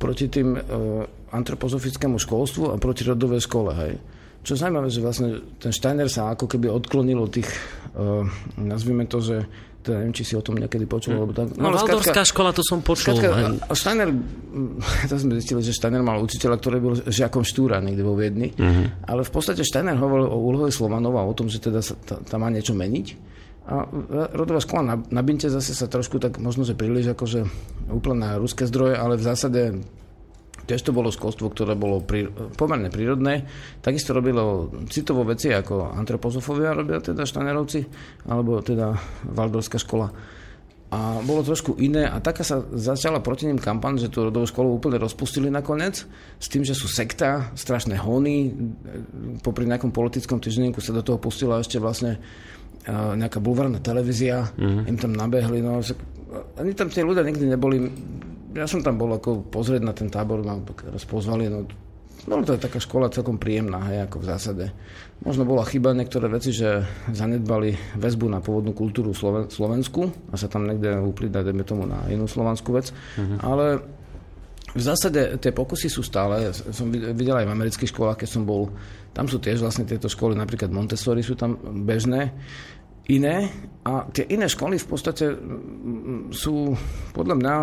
Speaker 1: proti tým e, antropozofickému školstvu a proti rodovej škole. Hej. Čo je zaujímavé, že vlastne ten Steiner sa ako keby odklonil od tých, e, nazvime to, že to neviem, či si o tom niekedy počul.
Speaker 2: Hm. Lebo tak, no, no Valdorská škola, to som počul. Skratka,
Speaker 1: Steiner, to sme zistili, že Steiner mal učiteľa, ktorý bol žiakom Štúra niekde vo Viedni, uh-huh. ale v podstate Steiner hovoril o úlohe Slovanov a o tom, že teda sa tam má niečo meniť. A rodová škola na, na Binte zase sa trošku tak možno, že príliš akože úplne na ruské zdroje, ale v zásade tiež to bolo školstvo, ktoré bolo pri, pomerne prírodné. Takisto robilo citovo veci, ako antropozofovia robia teda štanerovci, alebo teda Valdorská škola. A bolo trošku iné a taká sa začala proti ním kampaň, že tú rodovú školu úplne rozpustili nakoniec, s tým, že sú sekta, strašné hony, popri nejakom politickom týždenníku sa do toho pustila ešte vlastne nejaká bulvárna televízia, mm-hmm. im tam nabehli, no, ani tam tie ľudia nikdy neboli, ja som tam bol ako pozrieť na ten tábor, ma raz pozvali, no, no to je taká škola celkom príjemná, hej, ako v zásade. Možno bola chyba niektoré veci, že zanedbali väzbu na pôvodnú kultúru Sloven- Slovensku a sa tam niekde uplýda, dajme tomu, na inú slovanskú vec, mm-hmm. ale v zásade tie pokusy sú stále, som videl aj v amerických školách, keď som bol, tam sú tiež vlastne tieto školy, napríklad Montessori sú tam bežné, iné. A tie iné školy v podstate sú podľa mňa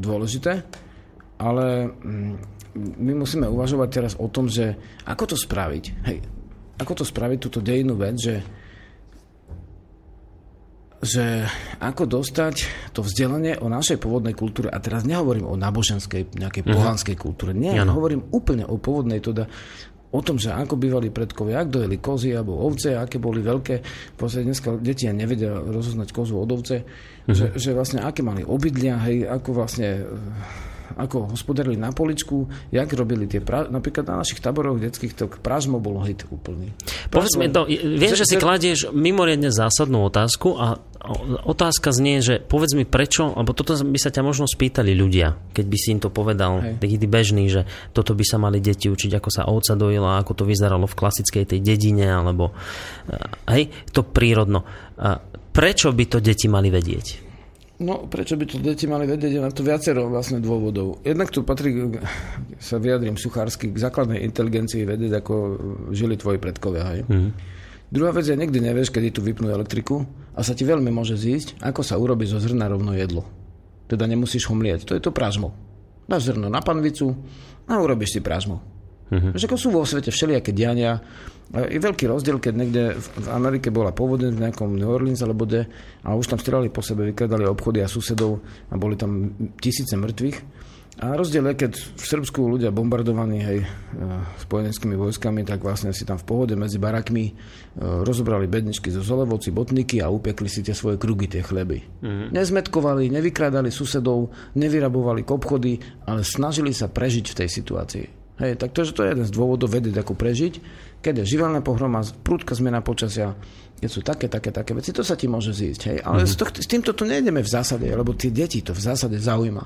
Speaker 1: dôležité, ale my musíme uvažovať teraz o tom, že ako to spraviť. Hej, ako to spraviť túto dejinú vec, že že ako dostať to vzdelanie o našej pôvodnej kultúre, a teraz nehovorím o náboženskej, nejakej uh-huh. pohanskej kultúre, nie, ja hovorím úplne o pôvodnej, teda o tom, že ako bývali predkovia, ak dojeli kozy alebo ovce, aké boli veľké. Proste dneska deti nevedia rozoznať kozu od ovce, uh-huh. že, že vlastne aké mali obydlia, hej, ako vlastne ako hospodarili na poličku, jak robili tie, pra... napríklad na našich taboroch detských, to pražmo bolo hit úplný.
Speaker 2: Povedz mi, to, viem, že si kladieš mimoriadne zásadnú otázku a otázka znie, že povedz mi prečo, alebo toto by sa ťa možno spýtali ľudia, keď by si im to povedal, taký bežný, že toto by sa mali deti učiť, ako sa ovca dojila, ako to vyzeralo v klasickej tej dedine, alebo hej, to prírodno. Prečo by to deti mali vedieť?
Speaker 1: No, prečo by to deti mali vedieť? Je na to viacero vlastne dôvodov. Jednak tu patrí, sa vyjadrím suchársky, k základnej inteligencii vedieť, ako žili tvoji predkovia. Hej? Mm. Druhá vec je, nikdy nevieš, kedy tu vypnú elektriku a sa ti veľmi môže zísť, ako sa urobí zo zrna rovno jedlo. Teda nemusíš ho mlieť. To je to pražmo. Dáš zrno na panvicu a urobíš si pražmo. Mm-hmm. Že ako sú vo svete všelijaké diania. Je veľký rozdiel, keď niekde v Amerike bola povodeň v nejakom New Orleans alebo de a už tam strelali po sebe, vykladali obchody a susedov a boli tam tisíce mŕtvych. A rozdiel je, keď v Srbsku ľudia bombardovaní hej, e, spojeneckými vojskami, tak vlastne si tam v pohode medzi barakmi e, rozobrali bedničky zo zolevoci, botníky a upekli si tie svoje krugy, tie chleby. Mm-hmm. Nezmetkovali, nevykradali susedov, nevyrabovali obchody, ale snažili sa prežiť v tej situácii. Hej, tak to, to je jeden z dôvodov vedieť, ako prežiť. Keď je živelná pohroma, prúdka zmena počasia, keď sú také, také, také veci, to sa ti môže zísť. Hej? Ale mm-hmm. s, to, s týmto tu nejdeme v zásade, lebo tie deti to v zásade zaujíma.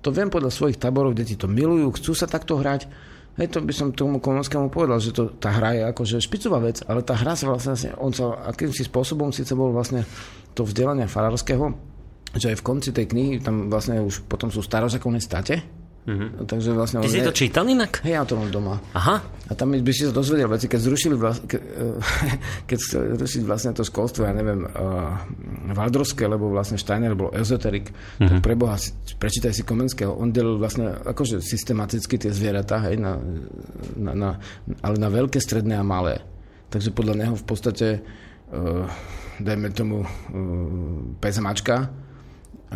Speaker 1: To viem podľa svojich taborov, deti to milujú, chcú sa takto hrať. Hej, to by som tomu Komonskému povedal, že to, tá hra je akože špicová vec, ale tá hra sa vlastne, on sa akýmsi spôsobom síce bol vlastne to vzdelania farárskeho, že aj v konci tej knihy, tam vlastne už potom sú starozákonné state,
Speaker 2: Mm-hmm. Takže vlastne Ty si to čítal inak?
Speaker 1: Hej, ja to mám doma.
Speaker 2: Aha.
Speaker 1: A tam by si sa dozvedel veci, keď zrušili vlas, ke, keď zrušili vlastne to školstvo, ja neviem, uh, Valdrovské, lebo vlastne Steiner bol ezoterik, mm-hmm. tak preboha, prečítaj si Komenského, on delil vlastne akože systematicky tie zvieratá, hej, na, na, na, ale na veľké, stredné a malé. Takže podľa neho v podstate, uh, dajme tomu, uh, pes mačka,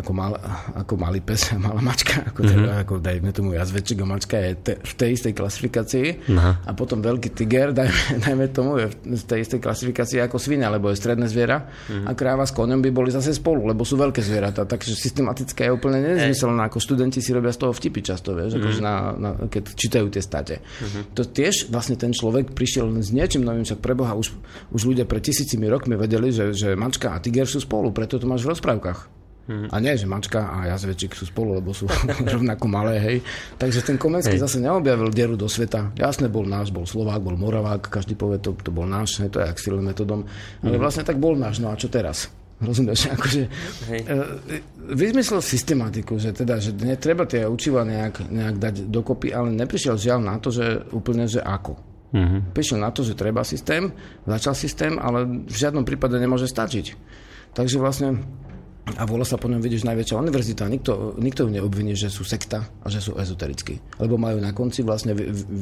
Speaker 1: ako, mal, ako malý pes a malá mačka, ako, teda, mm-hmm. ako dajme tomu jazveček a mačka je te, v tej istej klasifikácii Aha. a potom veľký tiger, dajme, dajme tomu, je v tej istej klasifikácii ako svina, lebo je stredné zviera mm-hmm. a kráva s koňom by boli zase spolu, lebo sú veľké zvieratá, takže systematické je úplne nezmyselné, ako študenti si robia z toho vtipy často, vieš, mm-hmm. akože na, na, keď čítajú tie state. Mm-hmm. To tiež vlastne ten človek prišiel s niečím novým, však preboha už, už ľudia pred tisícimi rokmi vedeli, že, že mačka a tiger sú spolu, preto to máš v rozprávkach. Mm. A nie, že mačka a jazvečík sú spolu, lebo sú rovnako malé, hej. Takže ten Komenský hej. zase neobjavil dieru do sveta. Jasne bol náš, bol Slovák, bol Moravák, každý povie, to, to bol náš, hej, to je silným metodom. Ale mm. vlastne tak bol náš, no a čo teraz? Rozumieš? Akože, Hej. E, vyzmyslel systematiku, že teda, že netreba tie učiva nejak, nejak dať dokopy, ale neprišiel žiaľ na to, že úplne, že ako. Mm-hmm. Prišiel na to, že treba systém, začal systém, ale v žiadnom prípade nemôže stačiť. Takže vlastne a volá sa po ňom, vidíš, najväčšia univerzita. Nikto, nikto ju neobviní, že sú sekta a že sú ezoterickí. Lebo majú na konci vlastne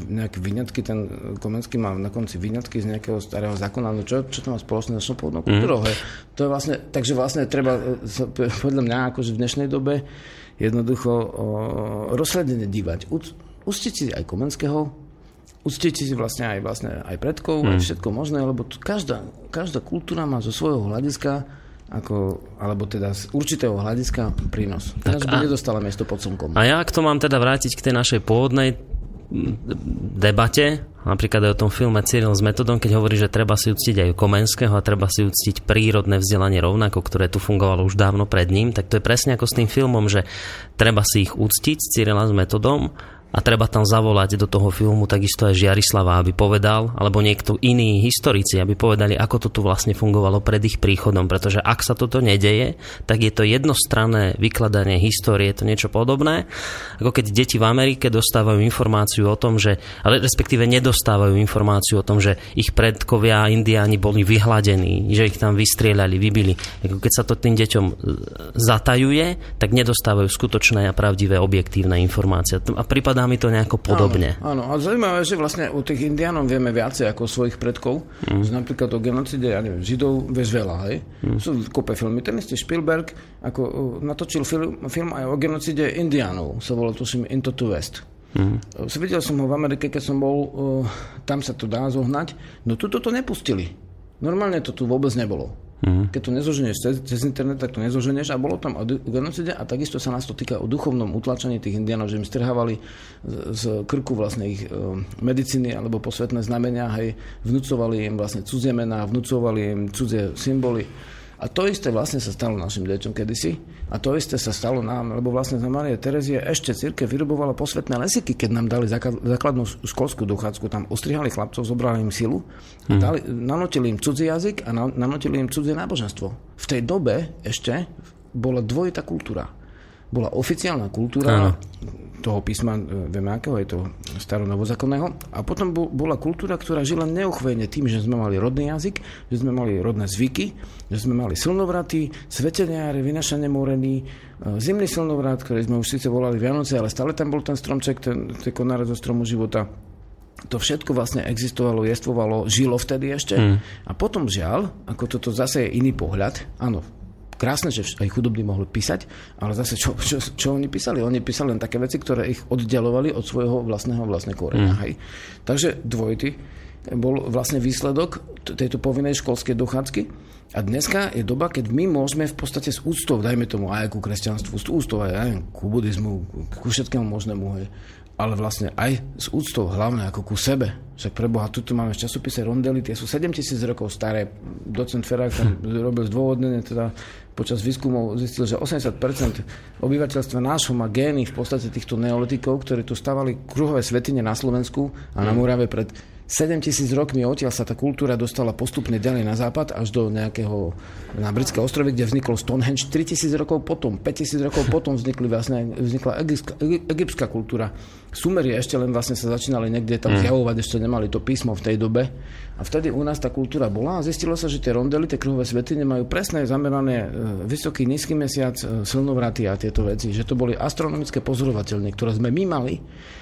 Speaker 1: nejaké vyňatky, ten Komenský má na konci vyňatky z nejakého starého zákona, no čo, čo to má spoločné s pôvodnou kultúrou. Mm. To je vlastne, takže vlastne treba, podľa mňa, akože v dnešnej dobe, jednoducho o, rozsledene dívať. Ustiť si aj Komenského, uctiť si vlastne aj, vlastne aj predkov, mm. aj všetko možné, lebo každá, každá kultúra má zo svojho hľadiska ako, alebo teda z určitého hľadiska prínos. Tak by nedostala miesto pod slnkom.
Speaker 2: A ja, ak to mám teda vrátiť k tej našej pôvodnej debate, napríklad aj o tom filme Cyril s metodom, keď hovorí, že treba si uctiť aj Komenského a treba si uctiť prírodné vzdelanie rovnako, ktoré tu fungovalo už dávno pred ním, tak to je presne ako s tým filmom, že treba si ich uctiť Cyrila s metodom a treba tam zavolať do toho filmu takisto aj Žiarislava, aby povedal, alebo niekto iný historici, aby povedali, ako to tu vlastne fungovalo pred ich príchodom, pretože ak sa toto nedeje, tak je to jednostranné vykladanie histórie, je to niečo podobné, ako keď deti v Amerike dostávajú informáciu o tom, že, ale respektíve nedostávajú informáciu o tom, že ich predkovia indiáni boli vyhladení, že ich tam vystrieľali, vybili. Keď sa to tým deťom e, zatajuje, tak nedostávajú skutočné a pravdivé objektívne informácie. A prípad pripadá mi to nejako podobne.
Speaker 1: Áno, áno. a zaujímavé, že vlastne u tých indiánov vieme viacej ako svojich predkov. Mm. Že napríklad o genocide, ja neviem, Židov vieš veľa, hej. Mm. Sú kope filmy. Ten istý Spielberg ako natočil film, film aj o genocide indiánov. Sa volal, tuším, Into to West. Mm. Videl som ho v Amerike, keď som bol, uh, tam sa to dá zohnať. No tuto to nepustili. Normálne to tu vôbec nebolo. Mm-hmm. Keď to nezoženieš cez, cez internet, tak to nezoženieš. A bolo tam o genocide a takisto sa nás to týka o duchovnom utlačení tých indianov, že im strhávali z, z krku vlastne ich e, medicíny alebo posvetné znamenia, hej, vnúcovali im vlastne cudzie mená, vnúcovali im cudzie symboly a to isté vlastne sa stalo našim deťom kedysi. A to isté sa stalo nám, lebo vlastne za Marie Terezie ešte círke vyrubovala posvetné lesiky, keď nám dali základnú školskú dochádzku. Tam ostrihali chlapcov, zobrali im silu, a hmm. dali, nanotili im cudzí jazyk a nanotili im cudzie náboženstvo. V tej dobe ešte bola dvojitá kultúra. Bola oficiálna kultúra, toho písma, e, vieme akého, je to staronovozákonného. A potom bola kultúra, ktorá žila neuchvejne tým, že sme mali rodný jazyk, že sme mali rodné zvyky, že sme mali silnovraty, sveteniáre, vynašanie morení, e, zimný silnovrat, ktorý sme už síce volali Vianoce, ale stále tam bol ten stromček, ten, ten konáre zo stromu života to všetko vlastne existovalo, jestvovalo, žilo vtedy ešte. Mm. A potom žiaľ, ako toto zase je iný pohľad, áno, krásne, že aj chudobní mohli písať, ale zase čo, čo, čo oni písali? Oni písali len také veci, ktoré ich oddelovali od svojho vlastného vlastného koreňa. Mm. Takže dvojty bol vlastne výsledok tejto povinnej školskej dochádzky. A dneska je doba, keď my môžeme v podstate s úctou, dajme tomu aj ku kresťanstvu, s úctou aj, aj ku buddhizmu, ku všetkému možnému, hej, ale vlastne aj s úctou hlavne ako ku sebe. Však pre Boha, tuto máme v časopise Rondely, tie sú 7000 rokov staré. Docent Ferák tam robil zdôvodnenie, teda počas výskumov zistil, že 80% obyvateľstva nášho má gény v podstate týchto neolitikov, ktorí tu stavali kruhové svetine na Slovensku a na Murave pred 7 tisíc rokmi odtiaľ sa tá kultúra dostala postupne ďalej na západ až do nejakého na britské ostrovy, kde vznikol Stonehenge 3 tisíc rokov potom, 5 tisíc rokov potom vznikli vlastne, vznikla egyptská, egyptská kultúra. Sumery ešte len vlastne sa začínali niekde tam mm. zjavovať, ešte nemali to písmo v tej dobe. A vtedy u nás tá kultúra bola a zistilo sa, že tie rondely, tie kruhové svety nemajú presné zamerané e, vysoký, nízky mesiac, e, silnovraty a tieto veci. Že to boli astronomické pozorovateľne, ktoré sme my mali.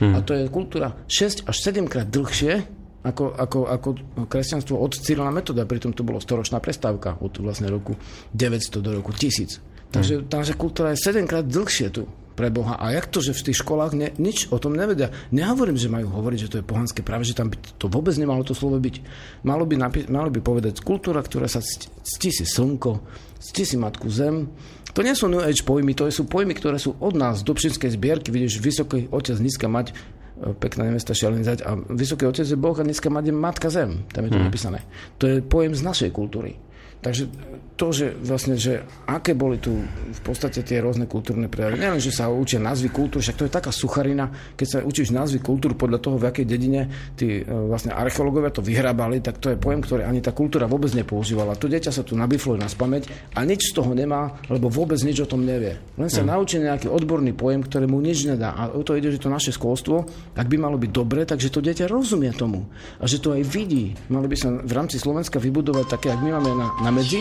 Speaker 1: Mm. A to je kultúra 6 až 7 krát dlhšie, ako, ako, ako kresťanstvo od Cyrila metoda, pritom to bolo storočná prestávka od vlastne roku 900 do roku 1000. Takže tá naša kultúra je 7 krát dlhšie tu pre Boha. A jak to, že v tých školách ne, nič o tom nevedia? Nehovorím, že majú hovoriť, že to je pohanské, práve že tam by to vôbec nemalo to slovo byť. Malo by, napi- malo by povedať kultúra, ktorá sa cti, si slnko, cti si matku zem. To nie sú New Age pojmy, to sú pojmy, ktoré sú od nás z Dobšinskej zbierky. Vidíš, vysoký otec, nízka mať, pekná nevesta šalenizať a vysoký otec je Boh a mať je matka zem. Tam je to mm. napísané. To je pojem z našej kultúry. Takže to, že vlastne, že aké boli tu v podstate tie rôzne kultúrne prejavy. Nielen, že sa učia názvy kultúr, však to je taká sucharina, keď sa učíš názvy kultúr podľa toho, v akej dedine tí e, vlastne archeológovia to vyhrábali, tak to je pojem, ktorý ani tá kultúra vôbec nepoužívala. To dieťa sa tu nabifluje na spameť a nič z toho nemá, lebo vôbec nič o tom nevie. Len sa mm. naučí nejaký odborný pojem, ktorý mu nič nedá. A o to ide, že to naše školstvo, ak by malo byť dobre, takže to dieťa rozumie tomu. A že to aj vidí. Mali by sa v rámci Slovenska vybudovať také, ak my máme na, na medzi,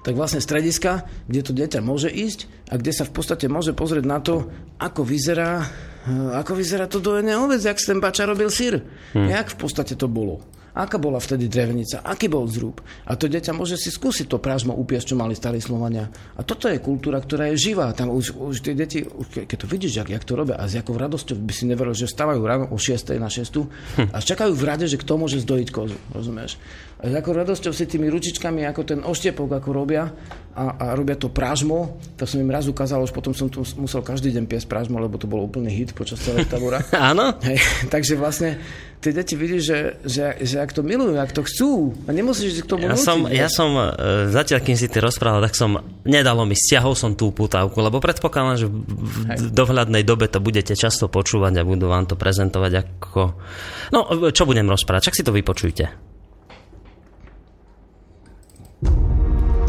Speaker 1: tak vlastne strediska, kde to dieťa môže ísť a kde sa v podstate môže pozrieť na to, ako vyzerá, eh, ako vyzerá to dojené ovec, jak ten bača robil sír. Hmm. Jak v podstate to bolo. Aká bola vtedy drevenica, aký bol zrúb. A to dieťa môže si skúsiť to prážmo upiesť, čo mali starí Slovania. A toto je kultúra, ktorá je živá. Tam už, už tie deti, už, keď to vidíš, jak, jak to robia a s jakou radosťou by si neveril, že vstávajú ráno o 6. na 6. Hm. a čakajú v rade, že kto môže zdojiť kozu. Rozumieš? A s akou radosťou si tými ručičkami, ako ten oštepok, ako robia a, a robia to prážmo, to som im raz ukázal, už potom som tu musel každý deň piesť prážmo, lebo to bol úplný hit počas celého tabora.
Speaker 2: Áno?
Speaker 1: takže vlastne tie deti vidí, že, že, že ak to milujú, ak to chcú a nemusíš k tomu
Speaker 2: ja som, ja som, e, zatiaľ kým si ty rozprával, tak som, nedalo mi, stiahol som tú putávku, lebo predpokladám, že v dohľadnej dobe to budete často počúvať a budú vám to prezentovať ako... No, čo budem rozprávať, čak si to vypočujte.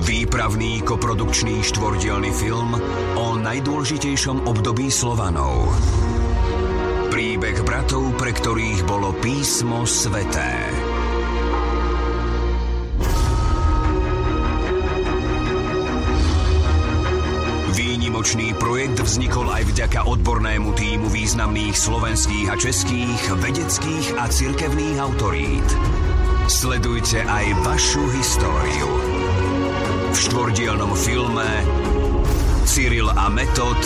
Speaker 3: Výpravný koprodukčný štvordielny film o najdôležitejšom období Slovanov Príbeh bratov, pre ktorých bolo písmo sveté. Výnimočný projekt vznikol aj vďaka odbornému týmu významných slovenských a českých vedeckých a cirkevných autorít. Sledujte aj vašu históriu. V štvordielnom filme Cyril a Metod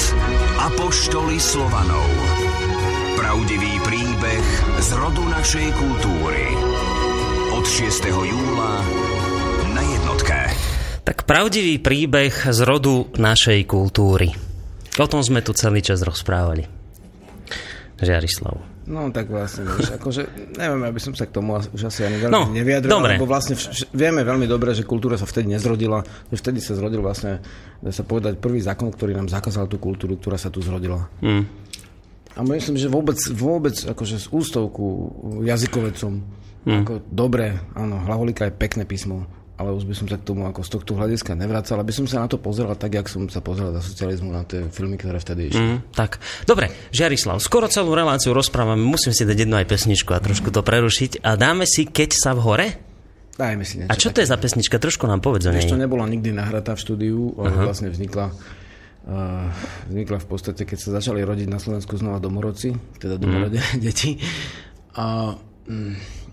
Speaker 3: Apoštoli Slovanov. Pravdivý príbeh z rodu našej kultúry. Od 6. júla na jednotke.
Speaker 2: Tak pravdivý príbeh z rodu našej kultúry. O tom sme tu celý čas rozprávali. Žiarislav.
Speaker 1: No tak vlastne, vieš, akože, neviem, aby som sa k tomu už asi ani veľmi no, nevyjadril, dobre. lebo vlastne vš- vieme veľmi dobre, že kultúra sa vtedy nezrodila, že vtedy sa zrodil vlastne, dá sa povedať, prvý zákon, ktorý nám zakázal tú kultúru, ktorá sa tu zrodila. Mm. A myslím, že vôbec, vôbec akože z ústovku jazykovecom, hmm. ako dobre, áno, hlavolika je pekné písmo, ale už by som sa k tomu ako z tohto hľadiska nevracal, aby som sa na to pozeral tak, jak som sa pozeral za socializmu na tie filmy, ktoré vtedy išli. Mm,
Speaker 2: tak, dobre, Žiarislav, skoro celú reláciu rozprávame, musím si dať jednu aj pesničku a trošku to prerušiť. A dáme si Keď sa v hore?
Speaker 1: Dajme si niečo.
Speaker 2: A čo to je za pesnička? Trošku nám povedz o nej.
Speaker 1: Ešte nebola nikdy nahratá v štúdiu, ale vlastne vznikla vznikla v podstate, keď sa začali rodiť na Slovensku znova domorodci, teda domorodé mm. deti. A mm,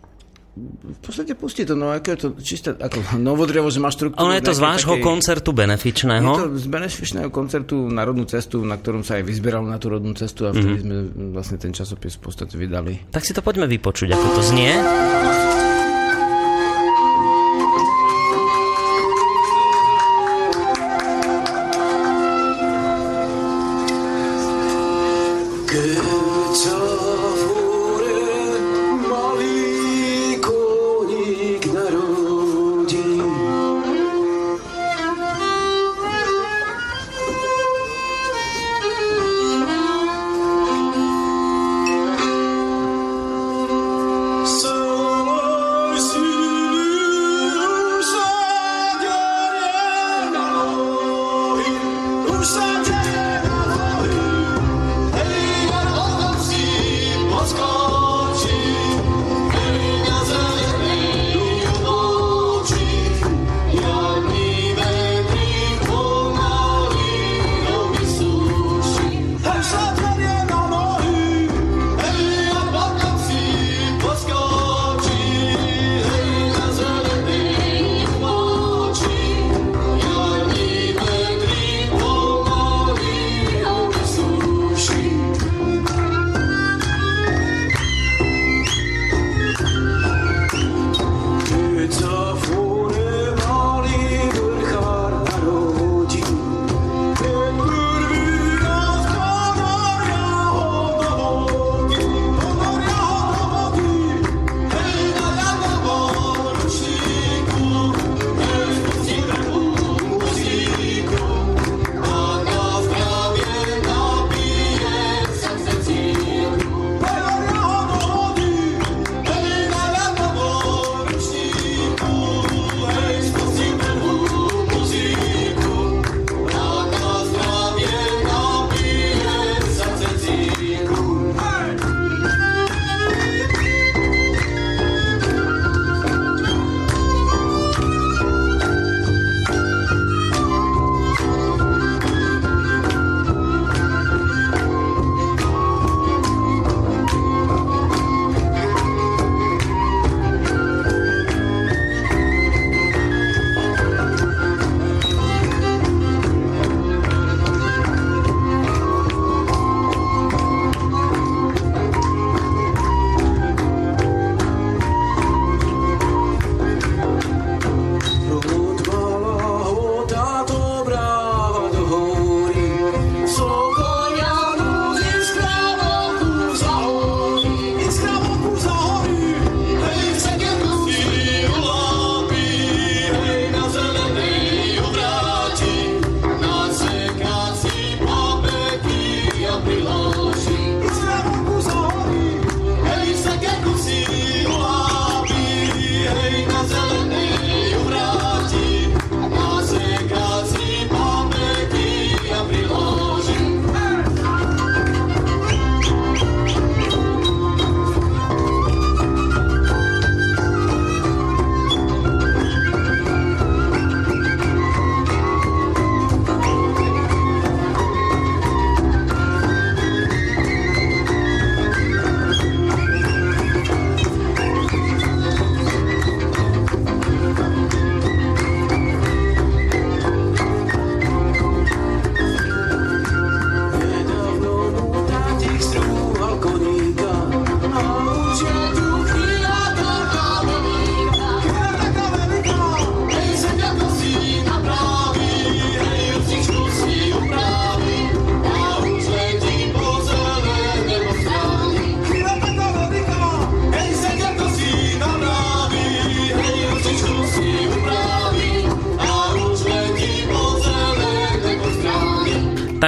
Speaker 1: v podstate pustí to, no ako je to čisté, ako novodrevo, že má štruktúru.
Speaker 2: Ono je to z vášho takej, koncertu benefičného?
Speaker 1: Je to z benefičného koncertu na rodnú cestu, na ktorom sa aj vyzbieral na tú rodnú cestu a vtedy mm. sme vlastne ten časopis v podstate vydali.
Speaker 2: Tak si to poďme vypočuť, ako to znie.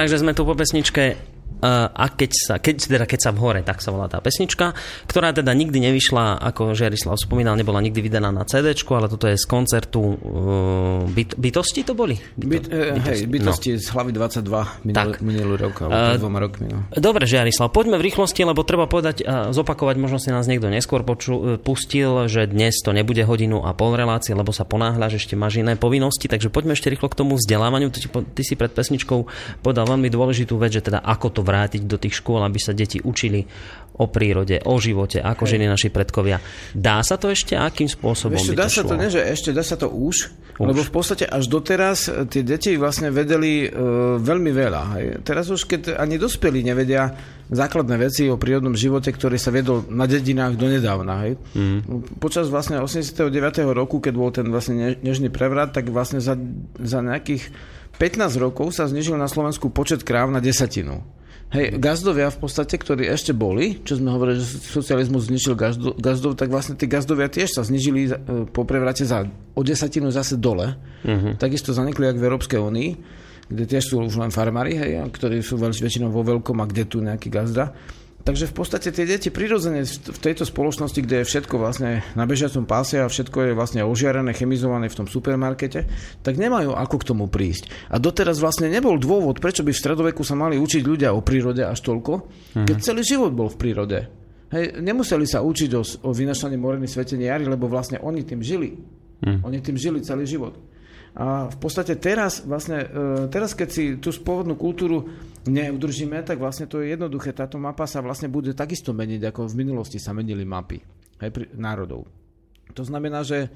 Speaker 2: Takže sme tu po pesničke a keď sa, keď, teda keď sa v hore, tak sa volá tá pesnička, ktorá teda nikdy nevyšla, ako Žerislav spomínal, nebola nikdy vydaná na CD, ale toto je z koncertu uh, byt, Bytosti to boli?
Speaker 1: Byt, uh, bytosti. Hej, Bytosti no. z hlavy 22 minulý, minulý rok, alebo uh, dvoma rokmi. No.
Speaker 2: Dobre, Žerislav, poďme v rýchlosti, lebo treba povedať zopakovať, možno si nás niekto neskôr poču, pustil, že dnes to nebude hodinu a pol relácie, lebo sa ponáhľa, že ešte máš iné povinnosti, takže poďme ešte rýchlo k tomu vzdelávaniu. Ty, ty si pred pesničkou povedal veľmi dôležitú vec, že teda ako to vrátiť do tých škôl, aby sa deti učili o prírode, o živote, ako žili naši predkovia. Dá sa to ešte? Akým spôsobom
Speaker 1: ešte,
Speaker 2: by to
Speaker 1: dá
Speaker 2: šlo?
Speaker 1: sa to, nie, že ešte dá sa to už, už, lebo v podstate až doteraz e, tie deti vlastne vedeli uh, veľmi veľa. Hej. Teraz už keď ani dospelí nevedia základné veci o prírodnom živote, ktorý sa vedol na dedinách donedávna. Hej. Mm. Počas vlastne 89. roku, keď bol ten vlastne nežný prevrat, tak vlastne za, za nejakých 15 rokov sa znižil na Slovensku počet kráv na desatinu. Hej, gazdovia v podstate, ktorí ešte boli, čo sme hovorili, že socializmus zničil gazdo, gazdov, tak vlastne tí gazdovia tiež sa znižili e, po prevrate za o desatinu zase dole. Uh-huh. Takisto zanikli jak v Európskej únii, kde tiež sú už len farmári, hej, ktorí sú väčšinou vo veľkom a kde tu nejaký gazda. Takže v podstate tie deti prirodzene v tejto spoločnosti, kde je všetko vlastne na bežiacom páse a všetko je vlastne ožiarené, chemizované v tom supermarkete, tak nemajú ako k tomu prísť. A doteraz vlastne nebol dôvod, prečo by v stredoveku sa mali učiť ľudia o prírode až toľko, keď celý život bol v prírode. Hej, nemuseli sa učiť o, o vynašaní moreny svetenie jary, lebo vlastne oni tým žili. Mm. Oni tým žili celý život. A v podstate teraz, vlastne, e, teraz keď si tú spôvodnú kultúru neudržíme, tak vlastne to je jednoduché. Táto mapa sa vlastne bude takisto meniť, ako v minulosti sa menili mapy aj pri, národov. To znamená, že e,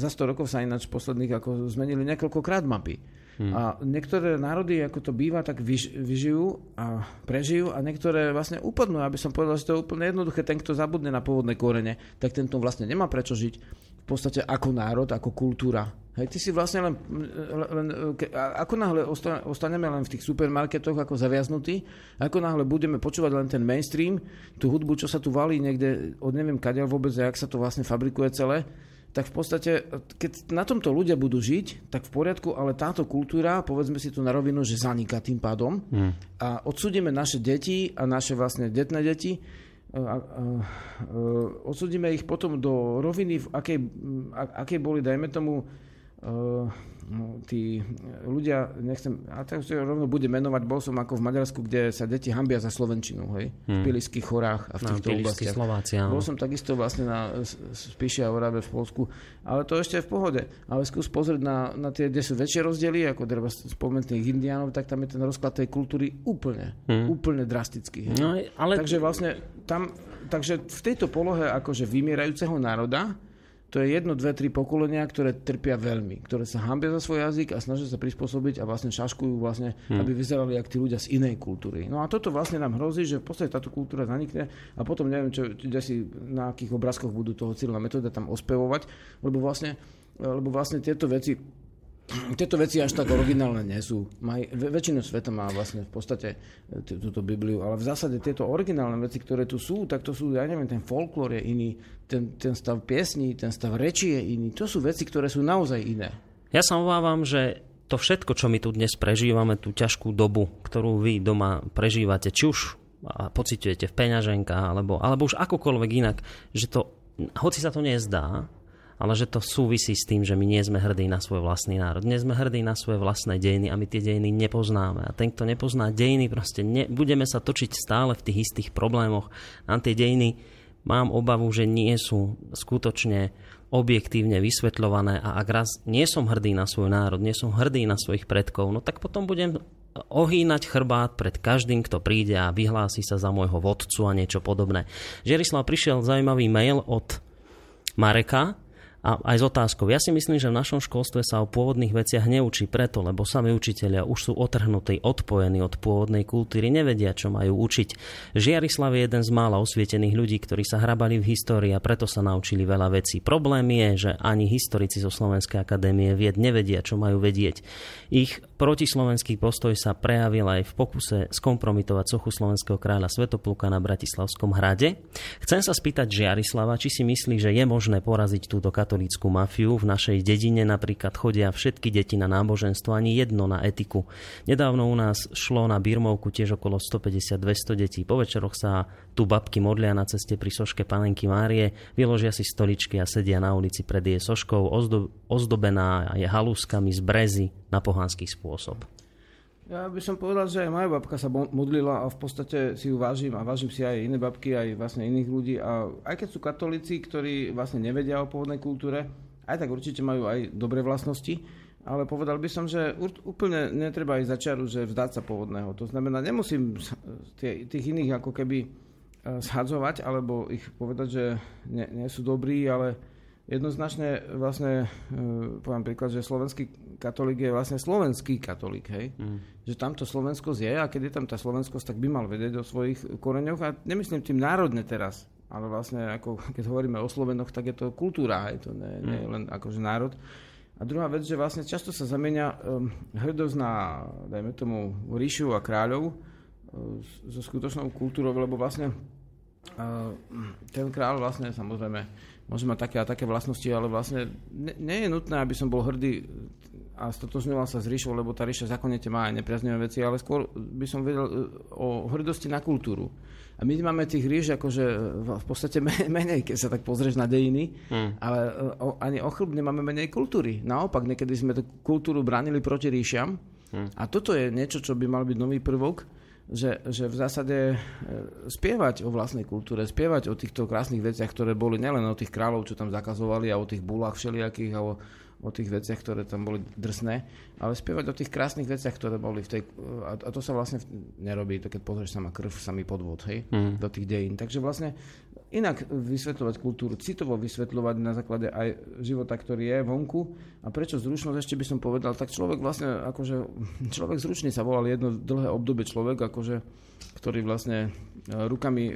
Speaker 1: za 100 rokov sa ináč posledných ako zmenili niekoľkokrát mapy. Hmm. A niektoré národy, ako to býva, tak vyž, vyžijú a prežijú a niektoré vlastne upadnú. Aby som povedal, že to je úplne jednoduché. Ten, kto zabudne na pôvodné korene, tak tento vlastne nemá prečo žiť podstate ako národ, ako kultúra Hej, ty si vlastne len, len ke, ako náhle ostaneme len v tých supermarketoch ako zaviaznutí, ako náhle budeme počúvať len ten mainstream, tú hudbu, čo sa tu valí niekde od neviem kadeľ vôbec, jak sa to vlastne fabrikuje celé, tak v podstate, keď na tomto ľudia budú žiť, tak v poriadku, ale táto kultúra, povedzme si tu na rovinu, že zaniká tým pádom hmm. a odsudíme naše deti a naše vlastne detné deti, odsudíme ich potom do roviny, v akej, akej boli, dajme tomu, tí ľudia, nechcem, a tak rovno bude menovať, bol som ako v Maďarsku, kde sa deti hambia za Slovenčinu, hej, hmm. v Piliských horách a v no, týchto no, oblastiach.
Speaker 2: Slováci,
Speaker 1: Bol som takisto vlastne na Spíši a Orave v Polsku, ale to ešte je v pohode. Ale skús pozrieť na, na tie, kde sú väčšie rozdiely, ako treba spomenúť tých indiánov, tak tam je ten rozklad tej kultúry úplne, hmm. úplne drastický. Hej. No, ale... Takže vlastne tam, takže v tejto polohe akože vymierajúceho národa, to je jedno, dve, tri pokolenia, ktoré trpia veľmi, ktoré sa hambia za svoj jazyk a snažia sa prispôsobiť a vlastne šaškujú, vlastne, hmm. aby vyzerali ako tí ľudia z inej kultúry. No a toto vlastne nám hrozí, že v podstate táto kultúra zanikne a potom neviem, čo, kde si na akých obrázkoch budú toho cieľná metóda tam ospevovať, lebo vlastne, lebo vlastne tieto veci tieto veci až tak originálne nie sú. Maj, väčšinu sveta má vlastne v podstate e, túto Bibliu, ale v zásade tieto originálne veci, ktoré tu sú, tak to sú, ja neviem, ten folklór je iný, ten, ten stav piesní, ten stav reči je iný. To sú veci, ktoré sú naozaj iné.
Speaker 2: Ja sa obávam, že to všetko, čo my tu dnes prežívame, tú ťažkú dobu, ktorú vy doma prežívate, či už a pociťujete v peňaženkách, alebo, alebo už akokoľvek inak, že to, hoci sa to nezdá, ale že to súvisí s tým, že my nie sme hrdí na svoj vlastný národ. Nie sme hrdí na svoje vlastné dejiny a my tie dejiny nepoznáme. A ten, kto nepozná dejiny, proste ne, budeme sa točiť stále v tých istých problémoch. Na tie dejiny mám obavu, že nie sú skutočne objektívne vysvetľované a ak raz nie som hrdý na svoj národ, nie som hrdý na svojich predkov, no tak potom budem ohýnať chrbát pred každým, kto príde a vyhlási sa za môjho vodcu a niečo podobné. Žerislav prišiel zaujímavý mail od Mareka, a aj s otázkou. Ja si myslím, že v našom školstve sa o pôvodných veciach neučí preto, lebo sami učitelia už sú otrhnutí, odpojení od pôvodnej kultúry, nevedia, čo majú učiť. Žiarislav je jeden z mála osvietených ľudí, ktorí sa hrabali v histórii a preto sa naučili veľa vecí. Problém je, že ani historici zo Slovenskej akadémie vied nevedia, čo majú vedieť. Ich protislovenský postoj sa prejavil aj v pokuse skompromitovať sochu slovenského kráľa Svetopluka na Bratislavskom hrade. Chcem sa spýtať Žiarislava, či si myslí, že je možné poraziť túto katolícku mafiu. V našej dedine napríklad chodia všetky deti na náboženstvo, ani jedno na etiku. Nedávno u nás šlo na Birmovku tiež okolo 150-200 detí. Po večeroch sa tu babky modlia na ceste pri soške panenky Márie, vyložia si stoličky a sedia na ulici pred jej soškou, ozdobená je halúskami z brezy na pohanský spôsob.
Speaker 1: Ja by som povedal, že aj moja babka sa modlila a v podstate si ju vážim a vážim si aj iné babky, aj vlastne iných ľudí. A aj keď sú katolíci, ktorí vlastne nevedia o pôvodnej kultúre, aj tak určite majú aj dobré vlastnosti, ale povedal by som, že úplne netreba aj začaru, že vzdať sa pôvodného. To znamená, nemusím tých iných ako keby e, shadzovať, alebo ich povedať, že nie, nie sú dobrí, ale jednoznačne vlastne, e, poviem príklad, že slovenský katolík je vlastne slovenský katolík, hej? Mm. Že tamto Slovensko je a keď je tam tá slovenskosť, tak by mal vedieť o svojich koreňoch a nemyslím tým národne teraz, ale vlastne ako keď hovoríme o Slovenoch, tak je to kultúra, hej? To nie, mm. nie je len akože národ. A druhá vec, že vlastne často sa zamenia um, hrdosť na, dajme tomu, ríšu a kráľov uh, so skutočnou kultúrou, lebo vlastne uh, ten kráľ vlastne samozrejme môže mať také a také vlastnosti, ale vlastne ne, nie je nutné, aby som bol hrdý a stotožňoval sa s ríšou, lebo tá ríša zákonite má aj nepriaznivé veci, ale skôr by som vedel e, o hrdosti na kultúru. A my máme tých ríš akože v podstate menej, keď sa tak pozrieš na dejiny, hmm. ale e, ani o chlb nemáme menej kultúry. Naopak, niekedy sme tú kultúru bránili proti ríšam hmm. a toto je niečo, čo by mal byť nový prvok, že, že v zásade e, spievať o vlastnej kultúre, spievať o týchto krásnych veciach, ktoré boli nielen o tých kráľov, čo tam zakazovali a o tých bulách všelijakých a o, o tých veciach, ktoré tam boli drsné, ale spievať o tých krásnych veciach, ktoré boli v tej... A, a to sa vlastne nerobí, to keď pozrieš sa krv, samý podvod, hej, mm. do tých dejín. Takže vlastne inak vysvetľovať kultúru, citovo vysvetľovať na základe aj života, ktorý je vonku. A prečo zručnosť, ešte by som povedal, tak človek vlastne, akože, človek zručný sa volal jedno dlhé obdobie človek, akože, ktorý vlastne e, rukami e,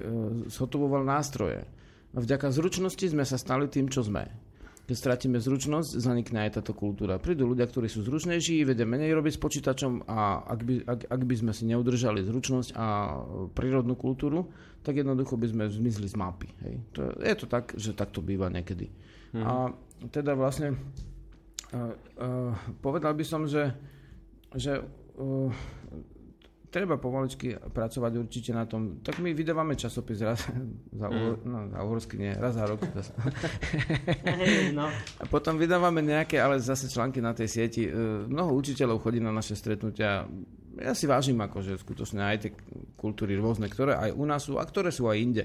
Speaker 1: zhotovoval nástroje. A vďaka zručnosti sme sa stali tým, čo sme keď stratíme zručnosť, zanikne aj táto kultúra. Prídu ľudia, ktorí sú zručnejší, vedia menej robiť s počítačom a ak by, ak, ak by sme si neudržali zručnosť a prírodnú kultúru, tak jednoducho by sme zmizli z mapy. Hej. To, je to tak, že tak to býva niekedy. Mhm. A teda vlastne uh, uh, povedal by som, že, že uh, treba pomaličky pracovať určite na tom. Tak my vydávame časopis raz za, mm. no, za uhorsky nie, raz za rok. no. A potom vydávame nejaké, ale zase články na tej sieti. E, mnoho učiteľov chodí na naše stretnutia. Ja si vážim akože skutočne aj tie kultúry rôzne, ktoré aj u nás sú a ktoré sú aj inde.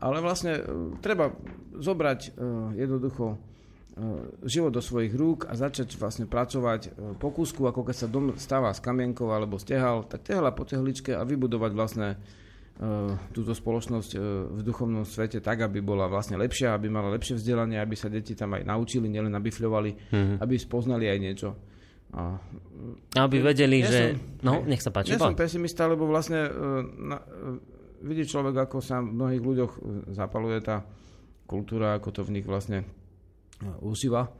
Speaker 1: Ale vlastne e, treba zobrať e, jednoducho život do svojich rúk a začať vlastne pracovať e, po kúsku, ako keď sa dom stáva z kamienkov alebo stehal, tak tehla po tehličke a vybudovať vlastne uh, túto spoločnosť v duchovnom svete tak, aby bola vlastne lepšia, aby mala lepšie vzdelanie, aby sa deti tam aj naučili, nielen nabifľovali, mm-hmm. aby spoznali aj niečo.
Speaker 2: A, aby vedeli, ja že... Som, no, nech sa páči.
Speaker 1: Ja som pesimista, lebo vlastne na, vidí človek, ako sa v mnohých ľuďoch zapaluje tá kultúra, ako to v nich vlastne užíva.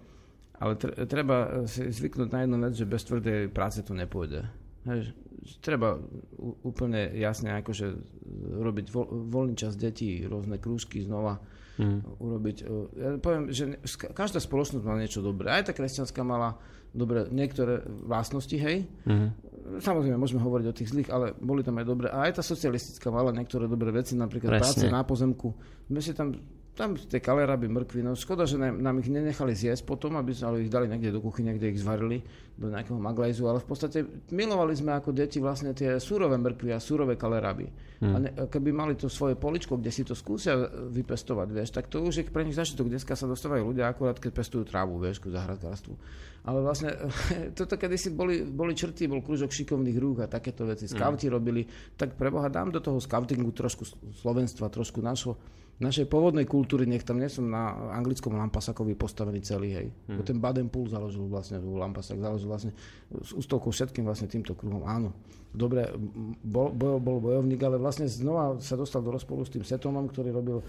Speaker 1: Ale treba si zvyknúť na jednu vec, že bez tvrdej práce to nepôjde. Hej, treba úplne jasne akože robiť vo, voľný čas detí, rôzne krúžky znova mm. urobiť. Ja poviem, že každá spoločnosť má niečo dobré. Aj tá kresťanská mala dobré niektoré vlastnosti, hej. Mm. Samozrejme, môžeme hovoriť o tých zlých, ale boli tam aj dobré. A aj tá socialistická mala niektoré dobré veci, napríklad Presne. práce na pozemku. My si tam tam tie kaleraby, mrkvy, no škoda, že nám, nám ich nenechali zjesť potom, aby sme ich dali niekde do kuchyne, kde ich zvarili, do nejakého maglajzu, ale v podstate milovali sme ako deti vlastne tie súrové mrkvy a súrové kaleraby. Hmm. A ne, keby mali to svoje poličko, kde si to skúsia vypestovať, vieš, tak to už je pre nich začiatok. Dneska sa dostávajú ľudia akurát, keď pestujú trávu, vieš, ku zahradkárstvu. Ale vlastne toto kedysi boli, boli črty, bol kružok šikovných rúk a takéto veci. Skauti hmm. robili, tak preboha dám do toho skautingu trošku slovenstva, trošku našho našej pôvodnej kultúry, nech tam nie som na anglickom Lampasakovi postavený celý, hej. Hmm. Ten Baden Pool založil vlastne, Lampasak založil vlastne s ústovkou všetkým vlastne týmto kruhom, áno. Dobre, bol, bol, bol bojovník, ale vlastne znova sa dostal do rozpolu s tým Setomom, ktorý robil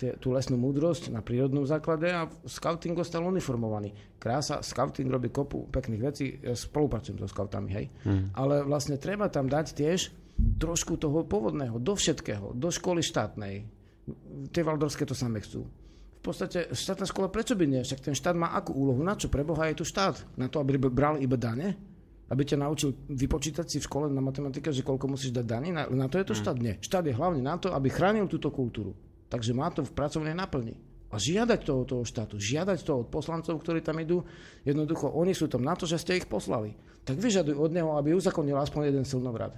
Speaker 1: tie, tú lesnú múdrosť na prírodnom základe a scouting ostal uniformovaný. Krása, scouting robí kopu pekných vecí, ja spolupracujem so scoutami, hej. Hmm. Ale vlastne treba tam dať tiež trošku toho pôvodného, do všetkého, do školy štátnej, tie valdorské to samé chcú. v podstate štátna škola, prečo by nie? Však ten štát má akú úlohu? Na čo? Preboha je tu štát? Na to, aby bral iba dane? Aby ťa naučil vypočítať si v škole na matematike, že koľko musíš dať daní? Na, na to je to mm. štát? Nie. Štát je hlavne na to, aby chránil túto kultúru. Takže má to v pracovnej naplni. A žiadať to od toho štátu, žiadať to od poslancov, ktorí tam idú, jednoducho, oni sú tam na to, že ste ich poslali. Tak vyžadujú od neho, aby uzakonil aspoň jeden silnovrad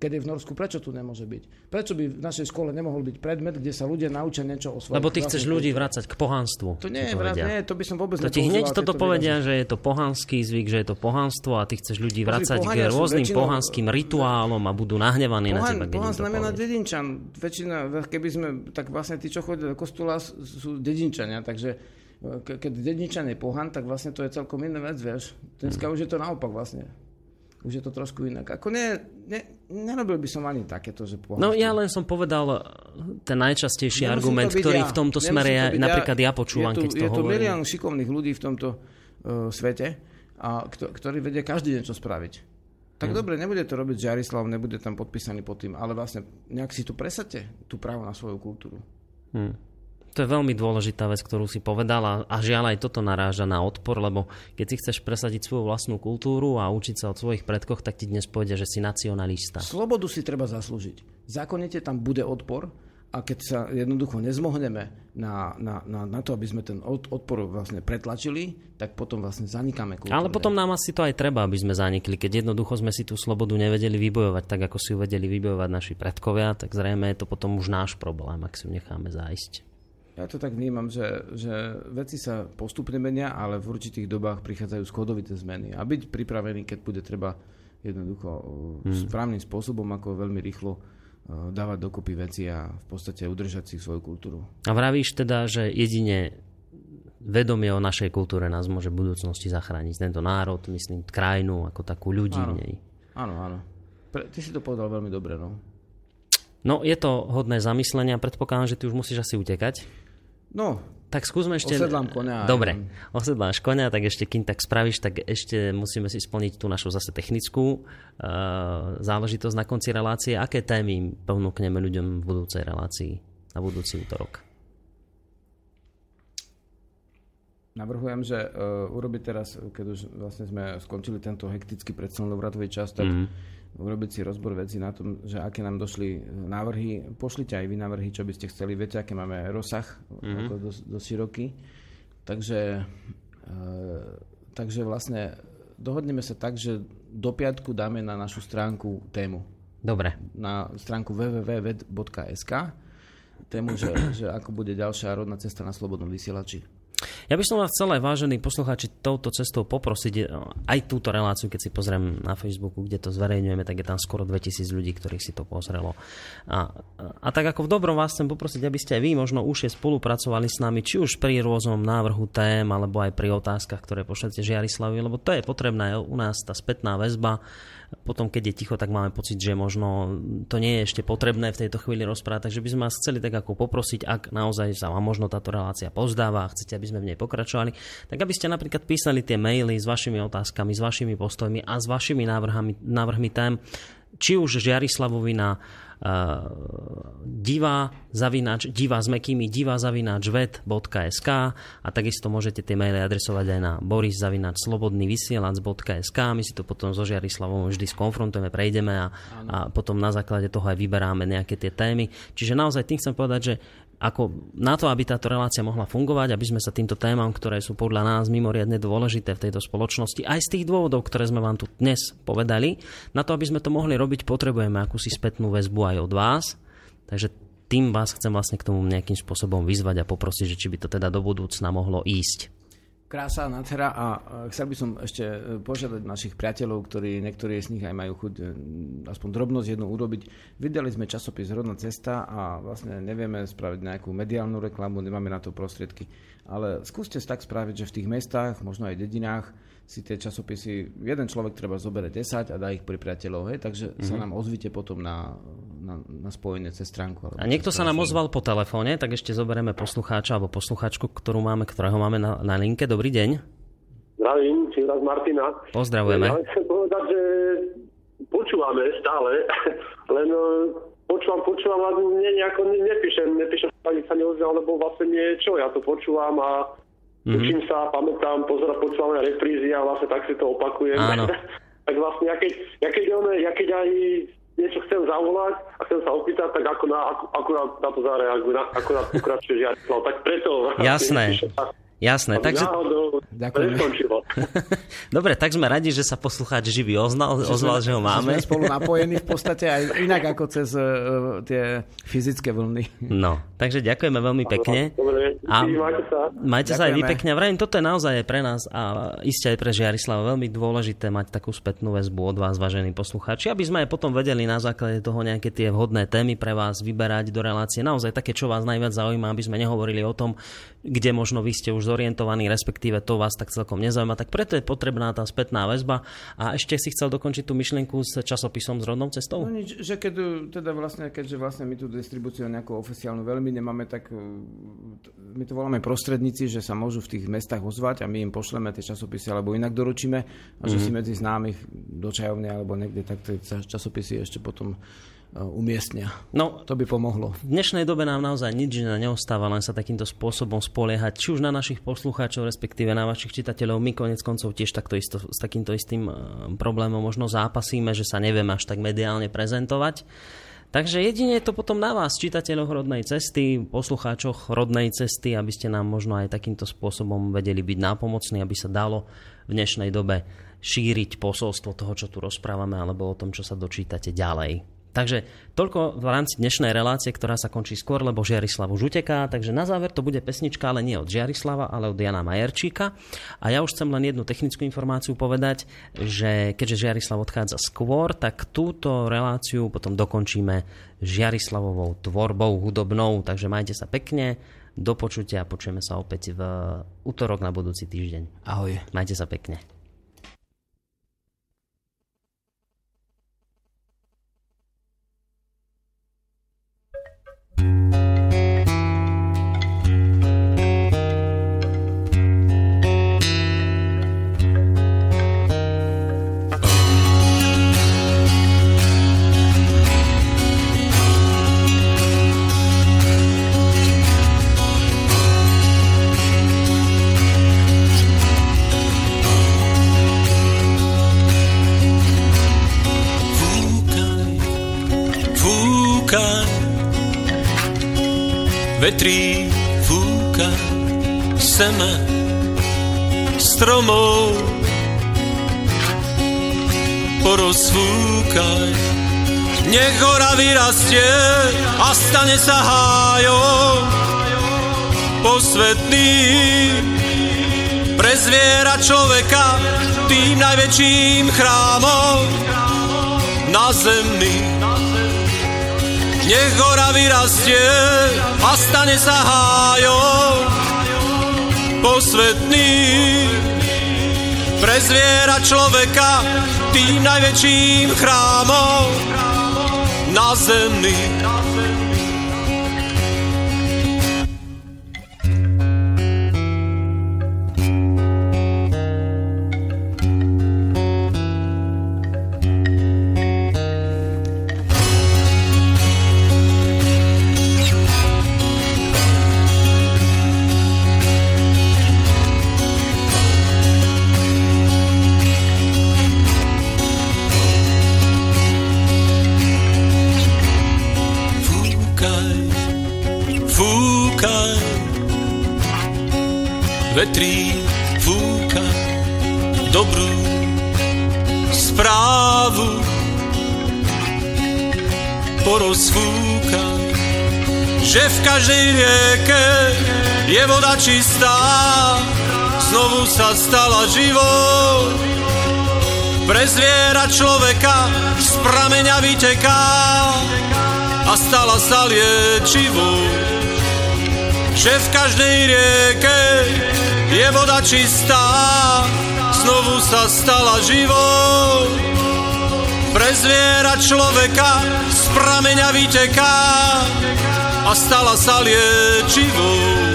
Speaker 1: keď je v Norsku, prečo tu nemôže byť? Prečo by v našej škole nemohol byť predmet, kde sa ľudia naučia niečo o svojom
Speaker 2: Lebo ty chceš ľudí vrácať k pohanstvu.
Speaker 1: To nie je vrát, nie, to by som vôbec
Speaker 2: to ti hneď toto povedia, že je to pohanský zvyk, že je to pohanstvo a ty chceš ľudí vrácať k rôznym väčšinou... pohanským rituálom a budú nahnevaní Pohan, na teba.
Speaker 1: Pohan znamená dedinčan. Väčšina, keby sme, tak vlastne tí, čo chodia do kostola, sú dedinčania, takže e, keď dedinčan je pohan, tak vlastne to je celkom iná vec, vieš. Dneska hmm. už je to naopak vlastne už je to trošku inak. Ako ne, ne, nerobil by som ani takéto, že
Speaker 2: pohľadky. No ja len som povedal ten najčastejší Nemusím argument, ktorý ja. v tomto smere ja, napríklad ja počúvam,
Speaker 1: je tu,
Speaker 2: keď to
Speaker 1: Je
Speaker 2: tu
Speaker 1: milión šikovných ľudí v tomto uh, svete, a, ktorí vedia každý deň čo spraviť. Tak hmm. dobre, nebude to robiť Jarislav, nebude tam podpísaný pod tým, ale vlastne nejak si tu presate tú právo na svoju kultúru. Hmm.
Speaker 2: To je veľmi dôležitá vec, ktorú si povedala a žiaľ aj toto naráža na odpor, lebo keď si chceš presadiť svoju vlastnú kultúru a učiť sa od svojich predkoch, tak ti dnes povede, že si nacionalista.
Speaker 1: Slobodu si treba zaslúžiť. Zákonite tam bude odpor a keď sa jednoducho nezmohneme na, na, na, na to, aby sme ten odpor vlastne pretlačili, tak potom vlastne zanikáme kultúrne.
Speaker 2: Ale potom nám asi to aj treba, aby sme zanikli. Keď jednoducho sme si tú slobodu nevedeli vybojovať tak, ako si ju vedeli vybojovať naši predkovia, tak zrejme je to potom už náš problém, ak si ju necháme zájsť.
Speaker 1: Ja to tak vnímam, že, že veci sa postupne menia, ale v určitých dobách prichádzajú skodovité zmeny. A byť pripravený, keď bude treba jednoducho hmm. správnym spôsobom, ako veľmi rýchlo e, dávať dokopy veci a v podstate udržať si svoju kultúru.
Speaker 2: A vravíš teda, že jedine vedomie o našej kultúre nás môže v budúcnosti zachrániť. Tento národ, myslím, krajinu, ako takú ľudí
Speaker 1: áno.
Speaker 2: v nej.
Speaker 1: Áno, áno. Pre, ty si to povedal veľmi dobre, no.
Speaker 2: No, je to hodné zamyslenia. Predpokladám, že ty už musíš asi utekať.
Speaker 1: No,
Speaker 2: tak skúsme ešte...
Speaker 1: Osedlám konia.
Speaker 2: Dobre, osedláš konia, tak ešte kým tak spravíš, tak ešte musíme si splniť tú našu zase technickú uh, záležitosť na konci relácie. Aké témy ponúkneme ľuďom v budúcej relácii na budúci útorok?
Speaker 1: Navrhujem, že uh, urobiť teraz, keď už vlastne sme skončili tento hektický predstavnovratový čas, tak mm-hmm urobiť si rozbor veci na tom, že aké nám došli návrhy. Pošlite aj vy návrhy, čo by ste chceli. Viete, aké máme rozsah, mm-hmm. ako dosť, dosť široký. Takže, e, takže vlastne dohodneme sa tak, že do piatku dáme na našu stránku tému.
Speaker 2: Dobre.
Speaker 1: Na stránku www.ved.sk tému, že, že ako bude ďalšia rodná cesta na slobodnom vysielači.
Speaker 2: Ja by som vás chcel aj vážení poslucháči touto cestou poprosiť e, aj túto reláciu, keď si pozriem na Facebooku, kde to zverejňujeme, tak je tam skoro 2000 ľudí, ktorých si to pozrelo. A, a tak ako v dobrom vás chcem poprosiť, aby ste aj vy možno už spolupracovali s nami, či už pri rôznom návrhu tém, alebo aj pri otázkach, ktoré pošlete Žiarislavi, lebo to je potrebná u nás tá spätná väzba potom, keď je ticho, tak máme pocit, že možno to nie je ešte potrebné v tejto chvíli rozprávať. Takže by sme vás chceli tak ako poprosiť, ak naozaj sa vám možno táto relácia pozdáva a chcete, aby sme v nej pokračovali, tak aby ste napríklad písali tie maily s vašimi otázkami, s vašimi postojmi a s vašimi návrhami, návrhmi tém, či už Žiarislavovi na divá zavinač, divá s mekými divá zavinač ved.sk a takisto môžete tie maily adresovať aj na boris zavinač slobodný vysielač.sk my si to potom so Žiarislavom vždy skonfrontujeme, prejdeme a, a potom na základe toho aj vyberáme nejaké tie témy. Čiže naozaj tým chcem povedať, že ako na to, aby táto relácia mohla fungovať, aby sme sa týmto témam, ktoré sú podľa nás mimoriadne dôležité v tejto spoločnosti, aj z tých dôvodov, ktoré sme vám tu dnes povedali, na to, aby sme to mohli robiť, potrebujeme akúsi spätnú väzbu aj od vás. Takže tým vás chcem vlastne k tomu nejakým spôsobom vyzvať a poprosiť, že či by to teda do budúcna mohlo ísť
Speaker 1: krása, nádhera a chcel by som ešte e, požiadať našich priateľov, ktorí niektorí z nich aj majú chuť e, aspoň drobnosť jednu urobiť. Vydali sme časopis Rodná cesta a vlastne nevieme spraviť nejakú mediálnu reklamu, nemáme na to prostriedky, ale skúste tak spraviť, že v tých mestách, možno aj dedinách, si tie časopisy, jeden človek treba zobere 10 a dá ich pri priateľov, hej, takže mm-hmm. sa mhm. nám ozvite potom na, na, na spojenie cez stránku.
Speaker 2: A niekto sa nám ozval po telefóne, tak ešte zoberieme poslucháča alebo poslucháčku, ktorú máme, ktorého máme na, na linke. Dobrý deň.
Speaker 4: Zdravím, raz Martina.
Speaker 2: Pozdravujeme.
Speaker 4: Ja chcem povedať, že počúvame stále, len počúvam, počúvam, ale nejako nepíšem, nepíšem ani sa neozval, lebo vlastne niečo, ja to počúvam a mm-hmm. učím sa, pamätám, pozerám, počúvam aj reprízy a vlastne tak si to opakujem.
Speaker 2: Áno.
Speaker 4: tak vlastne, ja keď, ja, keď on, ja keď aj niečo chcem zavolať a chcem sa opýtať, tak ako na, ako, akurát na to zareagujú, na, akurát pokračuje Žiarislav. Tak preto...
Speaker 2: Jasné. Jasné, takže...
Speaker 4: Náhodou
Speaker 1: Ďakujem.
Speaker 4: Dobre,
Speaker 2: tak sme radi, že sa poslucháč živý oznal, že ozval, že ho máme.
Speaker 1: Sme spolu napojení v podstate aj inak ako cez uh, tie fyzické vlny.
Speaker 2: No, takže ďakujeme veľmi pekne.
Speaker 4: Dobre, a majte sa.
Speaker 2: Majte sa aj vy pekne. Vrajím, toto je naozaj pre nás a iste aj pre Žiarislava veľmi dôležité mať takú spätnú väzbu od vás, vážení poslucháči, aby sme aj potom vedeli na základe toho nejaké tie vhodné témy pre vás vyberať do relácie. Naozaj také, čo vás najviac zaujíma, aby sme nehovorili o tom, kde možno vy ste už zorientovaní, respektíve to vás tak celkom nezaujíma. Tak preto je potrebná tá spätná väzba. A ešte si chcel dokončiť tú myšlienku s časopisom s rodnou cestou?
Speaker 1: No nič, že keď, teda vlastne, keďže vlastne my tú distribúciu nejakú oficiálnu veľmi nemáme, tak uh, my to voláme prostredníci, že sa môžu v tých mestách ozvať a my im pošleme tie časopisy alebo inak doručíme a že mm-hmm. si medzi známych do čajovne alebo niekde tak tie časopisy ešte potom Eh, umiestnia. No, to by pomohlo.
Speaker 2: V dnešnej dobe nám naozaj nič neostáva, len sa takýmto spôsobom spoliehať, či už na našich poslucháčov, respektíve na vašich čitateľov. My konec koncov tiež takto isto, s takýmto istým eh, problémom možno zápasíme, že sa nevieme až tak mediálne prezentovať. Takže jedine je to potom na vás, čitateľoch rodnej cesty, poslucháčoch rodnej cesty, aby ste nám možno aj takýmto spôsobom vedeli byť nápomocní, aby sa dalo v dnešnej dobe šíriť posolstvo toho, čo tu rozprávame, alebo o tom, čo sa dočítate ďalej. Takže toľko v rámci dnešnej relácie, ktorá sa končí skôr, lebo Žiarislav už uteká. Takže na záver to bude pesnička, ale nie od Žiarislava, ale od Jana Majerčíka. A ja už chcem len jednu technickú informáciu povedať, že keďže Žiarislav odchádza skôr, tak túto reláciu potom dokončíme Žiarislavovou tvorbou hudobnou. Takže majte sa pekne, do počutia a počujeme sa opäť v útorok na budúci týždeň.
Speaker 1: Ahoj.
Speaker 2: Majte sa pekne.
Speaker 5: Najväčším chrámom na zemi nech hora vyrastie a stane sa hájom posvetný pre zviera človeka tým najväčším chrámom na zemi. Sa stala živou. Pre zviera človeka z prameňa vyteká a stala sa liečivou. Že v každej rieke je voda čistá, znovu sa stala živou. Pre zviera človeka z prameňa vyteká a stala sa liečivou.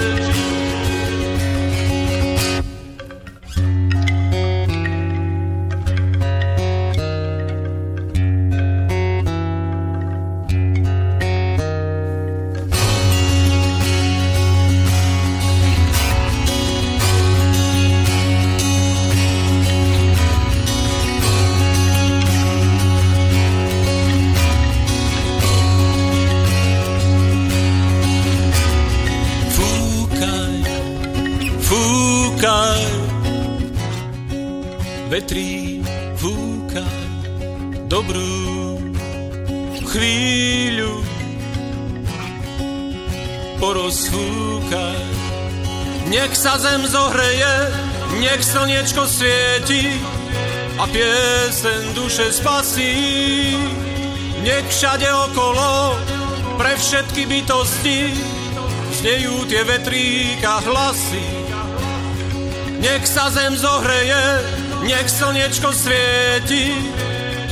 Speaker 5: Vetrí fúka dobrú chvíľu porozfúka, Nech sa zem zohreje, nech slniečko svieti a piesen duše spasí. Nech všade okolo, pre všetky bytosti, znejú tie vetríka hlasy. Nech sa zem zohreje, nech slniečko svieti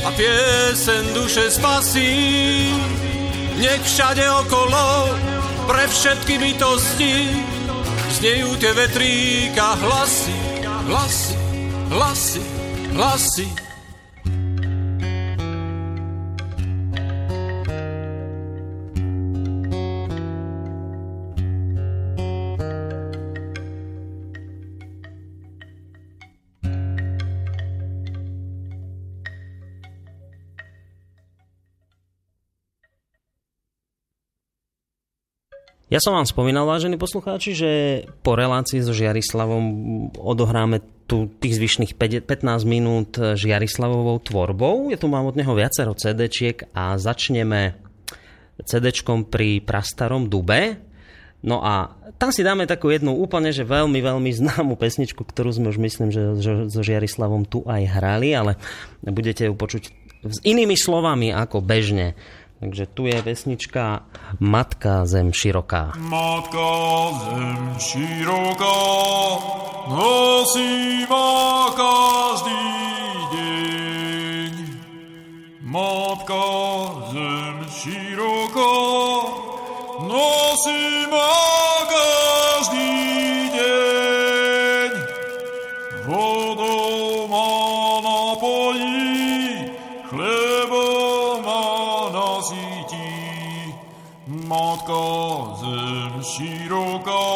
Speaker 5: a piesen duše spasí. Nech všade okolo pre všetky bytosti znejú tie vetríka hlasy, hlasy, hlasy, hlasy.
Speaker 2: Ja som vám spomínal, vážení poslucháči, že po relácii so Žiarislavom odohráme tu tých zvyšných 15 minút Žiarislavovou tvorbou. Ja tu mám od neho viacero CD-čiek a začneme CD-čkom pri prastarom Dube. No a tam si dáme takú jednu úplne, že veľmi, veľmi známu pesničku, ktorú sme už myslím, že so Žiarislavom tu aj hrali, ale budete ju počuť s inými slovami ako bežne. Takže tu je vesnička Matka zem široká.
Speaker 6: Matka zem široká, nosí ma každý deň. Matka zem široká, nosí ma každý deň. Vodou ma napojí, Matka zem široká,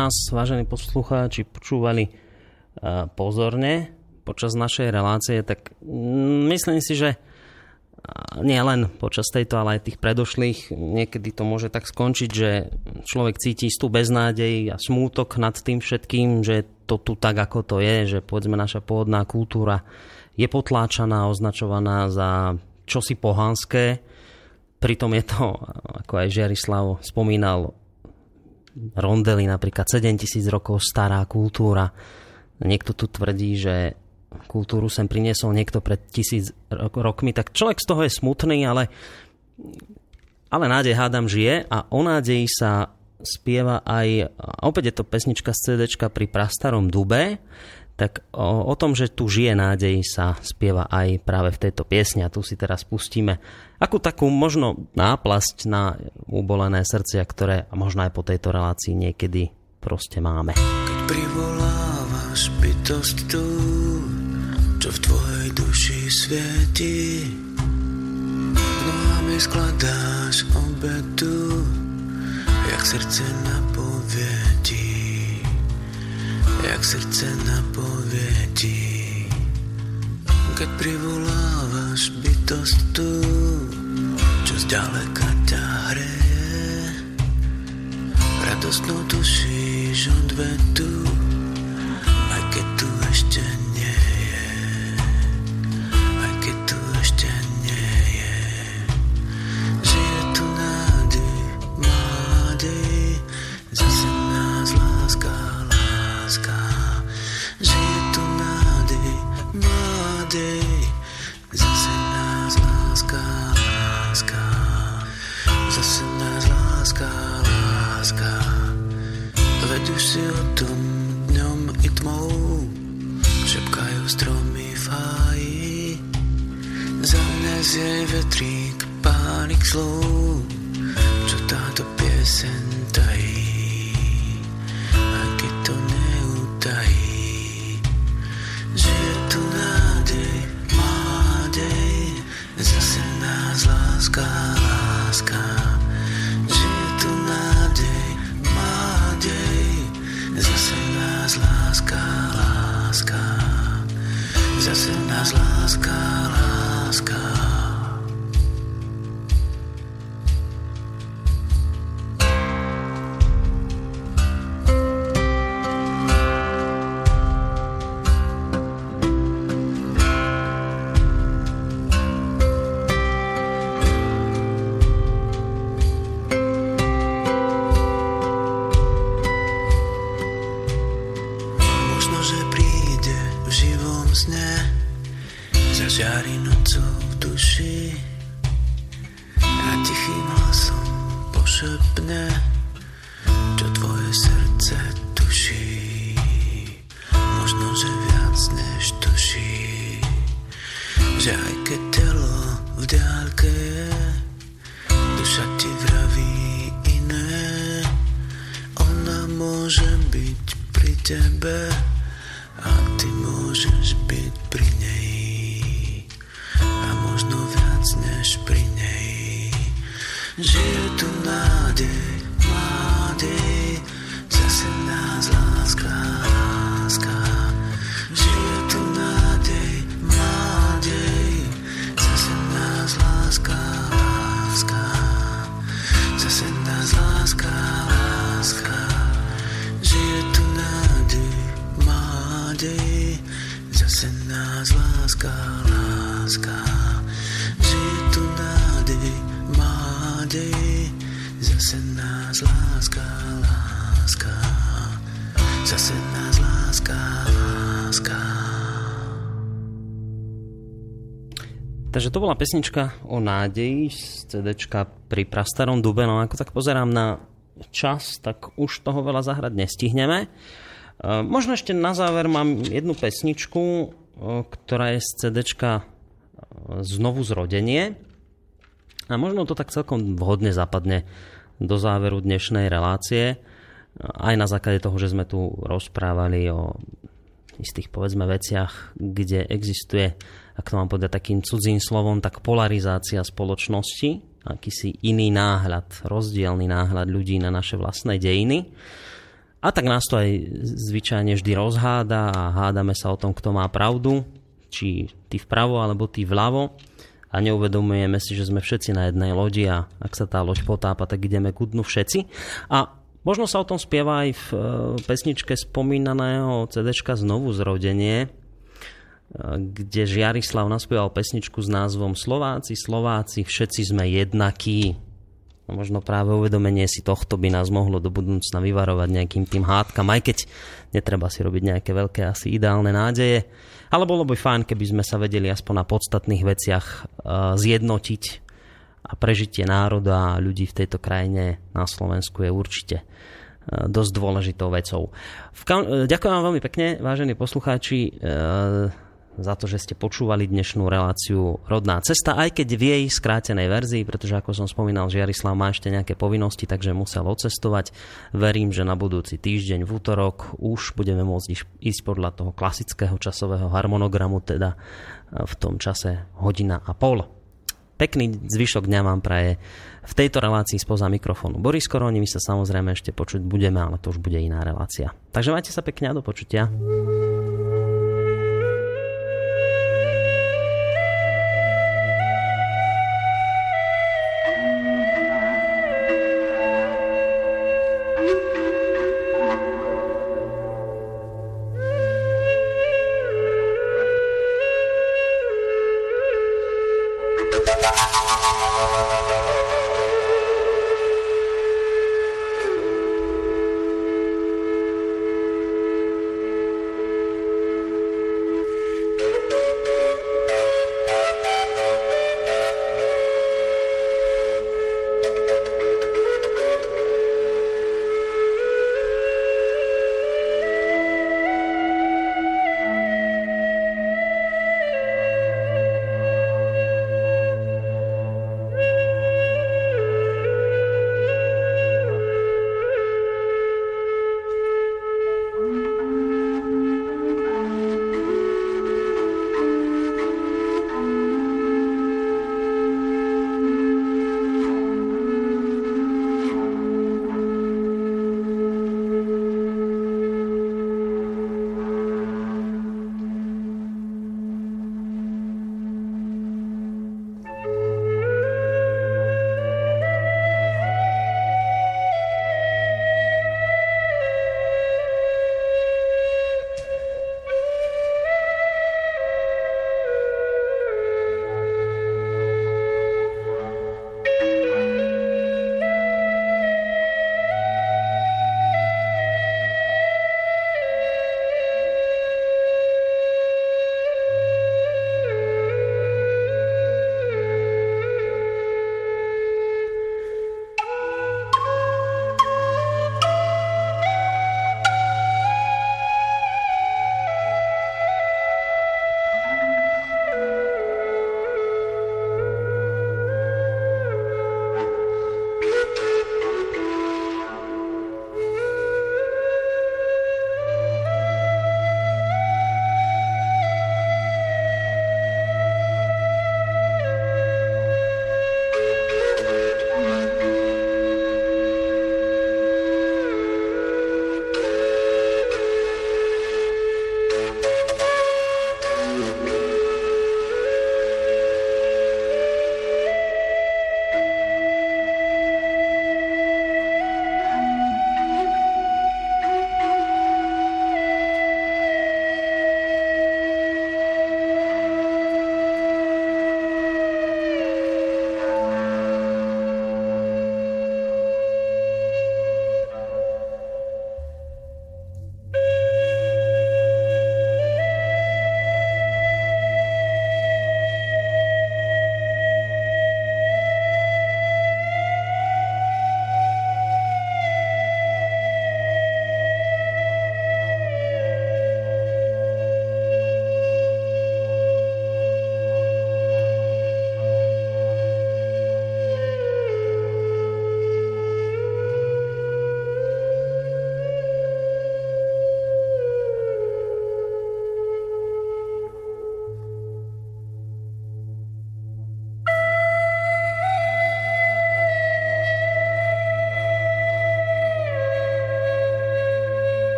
Speaker 2: nás, vážení poslucháči, počúvali uh, pozorne počas našej relácie, tak mm, myslím si, že uh, nie len počas tejto, ale aj tých predošlých, niekedy to môže tak skončiť, že človek cíti istú beznádej a smútok nad tým všetkým, že to tu tak, ako to je, že povedzme naša pôvodná kultúra je potláčaná, označovaná za čosi pohanské. Pritom je to, ako aj Žiarislav spomínal, rondely, napríklad 7000 rokov stará kultúra. Niekto tu tvrdí, že kultúru sem priniesol niekto pred tisíc rokmi, tak človek z toho je smutný, ale, ale nádej hádam žije a o nádeji sa spieva aj, opäť je to pesnička z CD pri prastarom dube, tak o, o tom, že tu žije nádej sa spieva aj práve v tejto piesni a tu si teraz pustíme akú takú možno náplasť na ubolené srdcia, ktoré možno aj po tejto relácii niekedy proste máme.
Speaker 7: Keď privolávaš bytosť tú, čo v tvojej duši svieti, nohami skladáš obetu, jak srdce napovie jak srdce napovie ti. Keď privolávaš bytosť tu, čo zďaleka ťa hreje, radostno tušíš odvetu, aj keď tu ešte Už si o tom dňom i tmou šepkajú stromy v háji. Za mňa jej vetrík, pánik slov, čo táto piesen tají. Sne Zažiari nocou v duši. A tichým hlasom pošepne Čo tvoje srdce tuší. Možno, že viac než tuší Že aj keď telo v diálke je Duša ti vraví iné. Ona môže byť pri tebe a ty môžeš byť pri nej. A možno viac než pri nej. Žije tu nádej, nádej,
Speaker 2: Takže to bola pesnička o nádeji z CD pri prastarom dube. No ako tak pozerám na čas, tak už toho veľa zahrať nestihneme. E, Možno ešte na záver mám jednu pesničku, e, ktorá je z CD Znovu zrodenie. A možno to tak celkom vhodne zapadne do záveru dnešnej relácie. E, Aj na základe toho, že sme tu rozprávali o istých povedzme veciach, kde existuje, ak to mám povedať takým cudzím slovom, tak polarizácia spoločnosti, akýsi iný náhľad, rozdielný náhľad ľudí na naše vlastné dejiny. A tak nás to aj zvyčajne vždy rozháda a hádame sa o tom, kto má pravdu, či ty vpravo alebo ty vľavo a neuvedomujeme si, že sme všetci na jednej lodi a ak sa tá loď potápa, tak ideme ku dnu všetci. A Možno sa o tom spieva aj v e, pesničke spomínaného CD Znovu zrodenie, kde Žiarislav naspieval pesničku s názvom Slováci, Slováci, všetci sme jednakí. No možno práve uvedomenie si tohto by nás mohlo do budúcna vyvarovať nejakým tým hádkam, aj keď netreba si robiť nejaké veľké asi ideálne nádeje. Ale bolo by fajn, keby sme sa vedeli aspoň na podstatných veciach e, zjednotiť a prežitie národa a ľudí v tejto krajine na Slovensku je určite e, dosť dôležitou vecou. Ďakujem vám veľmi pekne, vážení poslucháči za to, že ste počúvali dnešnú reláciu Rodná cesta, aj keď v jej skrátenej verzii, pretože ako som spomínal, Žiarislav má ešte nejaké povinnosti, takže musel odcestovať. Verím, že na budúci týždeň v útorok už budeme môcť ísť podľa toho klasického časového harmonogramu, teda v tom čase hodina a pol. Pekný zvyšok dňa vám praje v tejto relácii spoza mikrofónu Boris Koroni. My sa samozrejme ešte počuť budeme, ale to už bude iná relácia. Takže majte sa pekne a do počutia.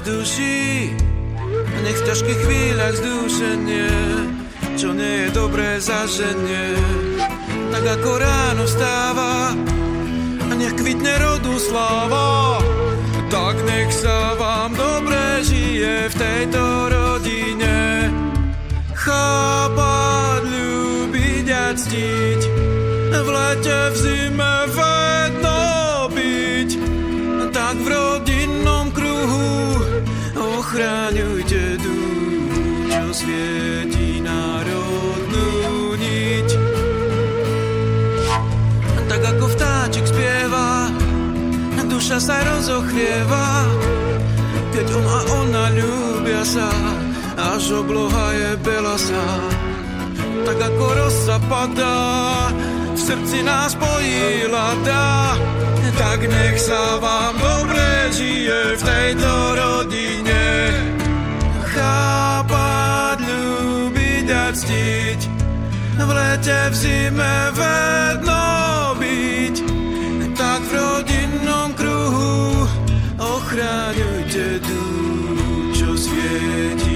Speaker 8: Radosť duši, nech v ťažkých chvíľach zdúšenie, čo nie je dobré zaženie. Tak ako ráno vstáva, a nech kvitne rodu sláva, tak nech sa vám dobre žije v tejto rodine. Chápať, ľúbiť a ctiť, v lete, v zime, byť, ochráňujte duch, čo svieti národnú niť. Tak ako vtáčik spieva, duša sa rozochvieva, keď on a ona ľúbia sa, až obloha je belasa. Tak ako rosa padá, v srdci nás pojí lada, tak nech sa vám dobre žije v tejto rodine. Chápať, ľúbiť a ctiť, v lete, v zime vedno byť, tak v rodinnom kruhu ochráňujte duch, čo svieti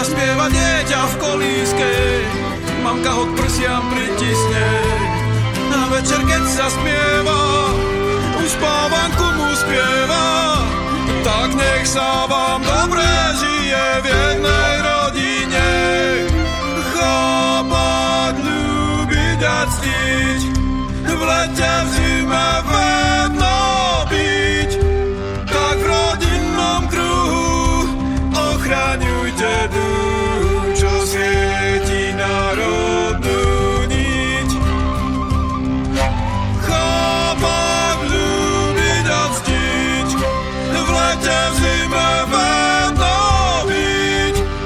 Speaker 8: zaspieva dieťa v kolíske, mamka ho k prsiam pritisne. A večer, keď sa spieva, uspávanku mu spieva, tak nech sa vám dobre žije v jednej rodine. Chápať, ľúbiť a ctiť, v lete, v zime,